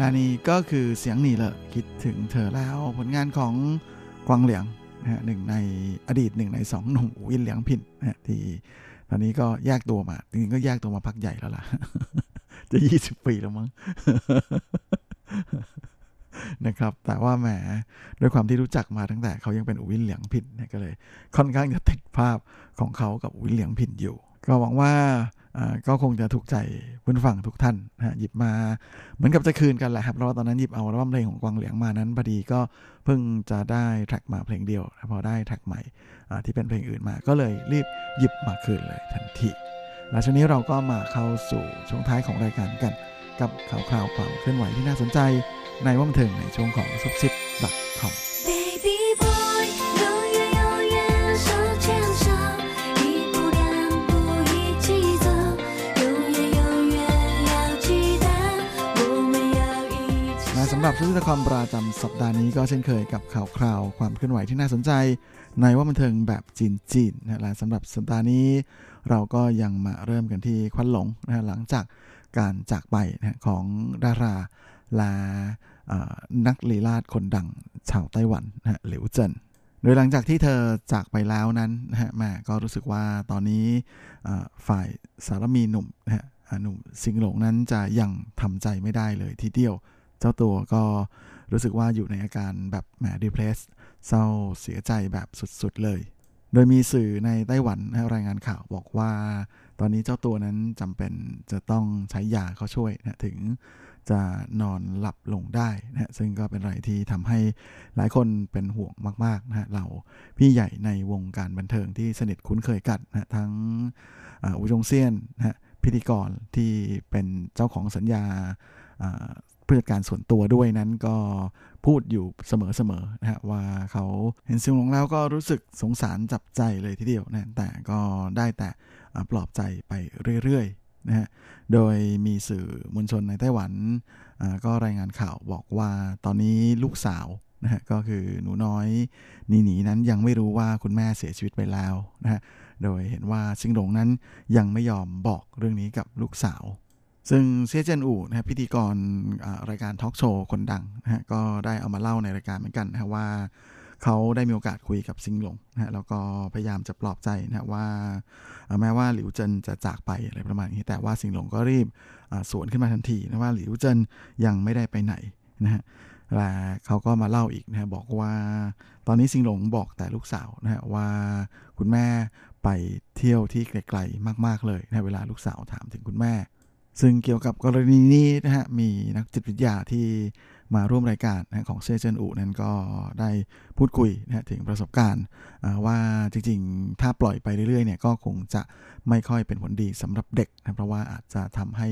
และนี่ก็คือเสียงหนีเลยคิดถึงเธอแล้วผลงานของกวางเหลียงนะฮะหนึ่งในอดีตหนึ่งในสองหนุ่มวินเหลียงผินนะฮะที่ตอนนี้ก็แยกตัวมาจริงๆก็แยกตัวมาพักใหญ่แล้วล่ะ จะยี่สิบปีแล้วมั้งนะครับ แต่ว่าแหมด้วยความที่รู้จักมาตั้งแต่เขายังเป็นอุวินเหลียงผินก็เลย ค่อนข้างจะติดภาพของเขากับอุวินเหลียงผินอยู่ ก็หวังว่า ก็คงจะถูกใจคุณฟังทุกท่านนะหยิบมาเหมือนกับจะคืนกันแหละครับเพราะว่าตอนนั้นหยิบเอาอัลบั้มเพลงของกวางเหลียงมานั้นพอดีก็เพิ่งจะได้แทร็กมาเพลงเดียวพอได้แทร็กใหม่ที่เป็นเพลงอื่นมาก็เลยรีบหยิบมาคืนเลยทันทีและช่วงนี้เราก็มาเข้าสู่ช่วงท้ายของรายการกัน กับข่าวคราวความเคลื่อนไหวที่น่าสนใจ ในว่าบันเทิงในช่วงของซุปซิป .com Baby ำหรับซุปซิป .com ประจำสัปดาห์นี้ก็เช่นเคยกับข่าวคราวความเคลื่อนไหวที่น่าสนใจ ในว่าบันเทิงแบบจีนจีนนะและสำหรับสัปดาห์นี้ เราก็ยังมาเริ่มกันที่ควันหลงนะฮะหลังจากการจากไปนะของดาราและนักลีลาดคนดังชาวไต้หวันนะฮะหลิวเจินโดยหลังจากที่เธอจากไปแล้วนั้นนะฮะแม่ก็รู้สึกว่าตอนนี้ฝ่ายสารมีหนุ่มนะฮะหนุ่มสิงหลงนั้นจะยังทำใจไม่ได้เลยทีเดียว เจ้าตัวก็รู้สึกว่าอยู่ในอาการแบบแหมดีเพรสเศร้าเสียใจแบบสุดๆเลย โดยมีสื่อในไต้หวันนะรายงานข่าวบอกว่า ตอนนี้เจ้าตัวนั้นจำเป็นจะต้องใช้ยาเขาช่วยนะถึงจะนอนหลับลงได้นะซึ่งก็เป็นอะไรที่ทำให้หลายคนเป็นห่วงมากๆนะเราพี่ใหญ่ในวงการบันเทิงที่สนิทคุ้นเคยกันนะทั้งอ่าอูจงเซียนนะพิธีกรที่เป็นเจ้าของสัญญา ผู้จัดการส่วนตัวด้วยนั้นก็พูดอยู่เสมอๆนะฮะว่าเขาเห็นซิงหลงแล้วก็รู้สึกสงสารจับใจเลยทีเดียวนะแต่ก็ได้แต่ปลอบใจไปเรื่อยๆนะฮะโดยมีสื่อมวลชนในไต้หวันก็รายงานข่าวบอกว่าตอนนี้ลูกสาวนะฮะก็คือหนูน้อยนีหนีนั้นยังไม่รู้ว่าคุณแม่เสียชีวิตไปแล้วนะฮะโดยเห็นว่าซิงหลงนั้นยังไม่ยอมบอกเรื่องนี้กับลูกสาว ซึ่งเซียเจนอูนะพิธีกรรายการทอล์กโชว์คนดังนะฮะก็ได้เอามาเล่าในรายการเหมือนกันนะว่าเขาได้มีโอกาสคุยกับซิงหลงนะฮะแล้วก็พยายามจะปลอบใจนะว่าแม้ว่าหลิวเจินจะจากไปอะไรประมาณนี้ แต่ว่าซิงหลงก็รีบสวนขึ้นมาทันทีนะว่าหลิวเจินยังไม่ได้ไปไหนนะฮะและเขาก็มาเล่าอีกนะบอกว่าตอนนี้ซิงหลงบอกแต่ลูกสาวนะฮะว่าคุณแม่ไปเที่ยวที่ไกลๆมาก ๆเลยนะเวลาลูกสาวถามถึงคุณแม่ ซึ่งเกี่ยวกับกรณีนี้นะฮะมีนักจิตวิทยาที่มาร่วมรายการนะของเซเจนอูนั้นก็ได้พูดคุยนะถึงประสบการณ์ว่าจริงๆ ถ้าปล่อยไปเรื่อยๆเนี่ยก็คงจะไม่ค่อยเป็นผลดีสำหรับเด็กนะเพราะว่าอาจจะทำให้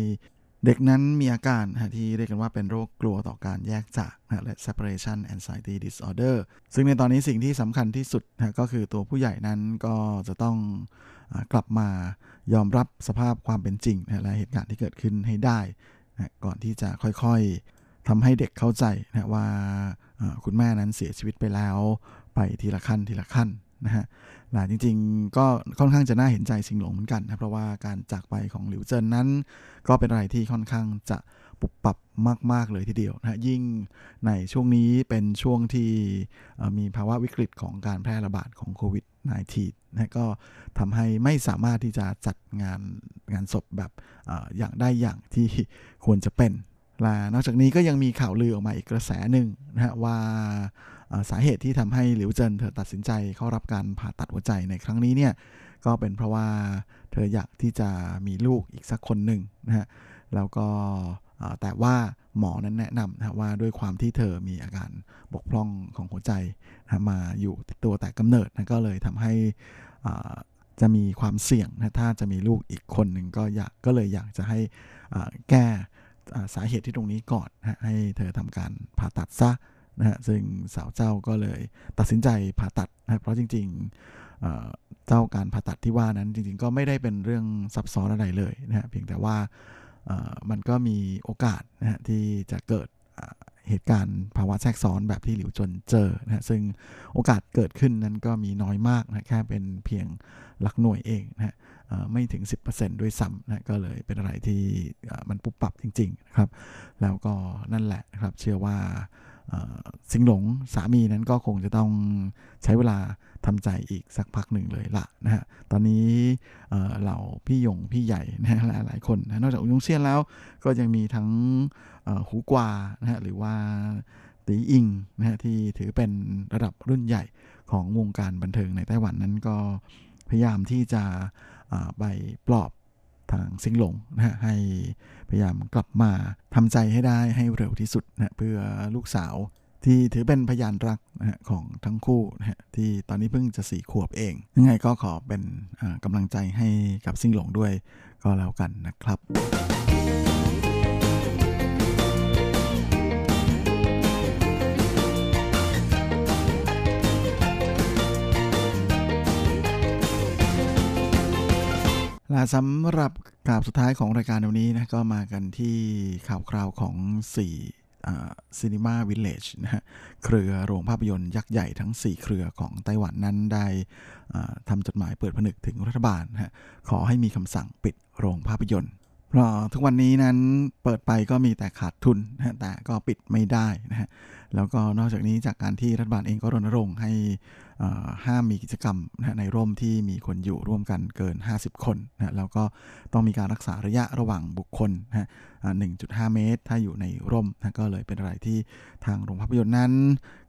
เด็กนั้นมีอาการนะที่เรียกกันว่าเป็นโรคกลัวต่อการแยกจากนะและ separation anxiety disorder ซึ่งในตอนนี้สิ่งที่สำคัญที่สุดนะก็คือตัวผู้ใหญ่นั้นก็จะต้อง กลับมายอมรับสภาพความเป็นจริงนะและเหตุการณ์ที่เกิดขึ้นให้ได้นะก่อนที่จะค่อยๆทำให้เด็กเข้าใจนะว่าคุณแม่นั้นเสียชีวิตไปแล้ว ไปทีละขั้นทีละขั้นนะฮะหลายจริง ๆ ก็ค่อนข้างจะน่าเห็นใจสิงหลงเหมือนกันนะเพราะว่าการจากไปของหลิวเจินนั้น ก็เป็นอะไรที่ค่อนข้างจะปุบปรับมาก ๆ เลยทีเดียวนะยิ่งในช่วงนี้เป็นช่วงที่มีภาวะวิกฤตของการแพร่ระบาดของโควิด -19 นะก็ทำให้ไม่สามารถที่จะจัดงานงานศพแบบออย่างได้อย่างที่ควรจะเป็นและนอกจากนี้ก็ยังมีข่าวลือออกมาอีกกระแสหนึ่งนะฮะว่าสาเหตุที่ทำให้หลิวเจินเธอตัดสินใจเข้ารับการผ่าตัดหัวใจในครั้งนี้เนี่ยก็เป็นเพราะว่าเธออยากที่จะมีลูกอีกสักคนหนึ่งนะฮะแล้วก็แต่ว่า หมอนั้นแนะนำนะว่าด้วยความที่เธอมีอาการบกพร่องของหัวใจนะมาอยู่ตัวแต่กำเนิดนะก็เลยทำให้จะมีความเสี่ยงนะถ้าจะมีลูกอีกคนหนึ่งก็อยากก็เลยอยากจะให้แก้สาเหตุที่ตรงนี้ก่อนนะให้เธอทำการผ่าตัดซะนะฮะซึ่งสาวเจ้าก็เลยตัดสินใจผ่าตัดนะเพราะจริงๆเจ้าการผ่าตัดที่ว่านั้นจริงๆ ก็ไม่ได้เป็นเรื่องซับซ้อนอะไรเลยนะฮะเพียงแต่ว่า มันก็มีโอกาสนะฮะที่จะเกิดเหตุการณ์ภาวะแทรกซ้อนแบบที่หลิวจนเจอนะฮะซึ่งโอกาสเกิดขึ้นนั้นก็มีน้อยมากนะแค่เป็นเพียงหลักหน่วยเองนะฮะไม่ถึง 10%ด้วยซ้ำนะก็เลยเป็นอะไรที่มันปุบปรับจริง ๆ นะครับ แล้วก็นั่นแหละนะครับ เชื่อว่าสิงหลงสามีนั้นก็คงจะต้องใช้เวลา ทำใจอีกสักพักหนึ่งเลยละนะฮะตอนนี้เหล่าพี่ยงพี่ใหญ่นะหลายหลายคนนะนอกจากอุยงเซียนแล้วก็ยังมีทั้งหูกวานะฮะหรือว่าตีอิงนะฮะที่ถือเป็นระดับรุ่นใหญ่ของวงการบันเทิงในไต้หวันนั้นก็พยายามที่จะไปปลอบทางซิงหลงนะฮะให้พยายามกลับมาทำใจให้ได้ให้เร็วที่สุดนะเพื่อลูกสาว ที่ถือเป็นพยานรักนะฮะของทั้งคู่นะฮะที่ตอนนี้เพิ่งจะสี่ขวบเอง ยังไงก็ขอเป็นกำลังใจให้กับซิงหลงด้วยก็แล้วกันนะครับและสำหรับกราบสุดท้ายของรายการวันนี้นะก็มากันที่ข่าวคราวของ4 ซีนีมาวิลเลจนะฮะเครือโรงภาพยนตร์ยักษ์ใหญ่ทั้ง 4 เครือของไต้หวันนั้นได้ทำจดหมายเปิดผนึกถึงรัฐบาลนะฮะขอให้มีคำสั่งปิดโรงภาพยนตร์เพราะทุกวันนี้นั้นเปิดไปก็มีแต่ขาดทุนนะแต่ก็ปิดไม่ได้นะฮะแล้วก็นอกจากนี้จากการที่รัฐบาลเองก็รณรงค์ให้ ห้ามมีกิจกรรมนะในร่มที่มีคนอยู่ร่วมกันเกิน 50 คนนะแล้วก็ต้องมีการรักษาระยะระหว่างบุคคลนะ1.5 เมตร ถ้าอยู่ในร่มนะก็เลยเป็นอะไรที่ทางโรงภาพยนตร์นั้น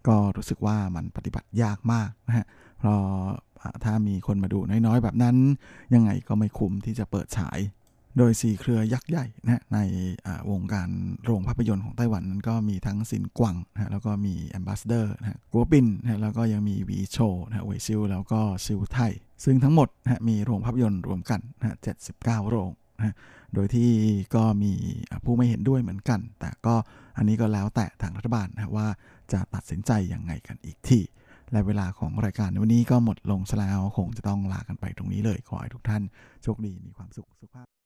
ก็รู้สึกว่ามันปฏิบัติยากมากนะฮะเพราะถ้ามีคนมาดูน้อยๆ แบบนั้น ยังไงก็ไม่คุ้มที่จะเปิดฉาย โดย 4 เครือยักษ์ใหญ่นะในวงการโรงภาพยนตร์ของไต้หวันนั้นก็มีทั้งสินกวางนะแล้วก็มีแอมบาสเดอร์นะกัวปินนะแล้วก็ยังมีวีโชนะเวซิลแล้วก็ซิลไทซึ่งทั้งหมดนะมีโรงภาพยนตร์รวมกันนะ79 โรงนะโดยที่ก็มีผู้ไม่เห็นด้วยเหมือนกัน แต่ก็อันนี้ก็แล้วแต่ทางรัฐบาลนะว่าจะตัดสินใจยังไงกันอีกที่และเวลาของรายการในวันนี้ก็หมดลงแล้วคงจะต้องลากันไปตรงนี้เลย ขอให้ทุกท่านโชคดีมีความสุขสุขภาพ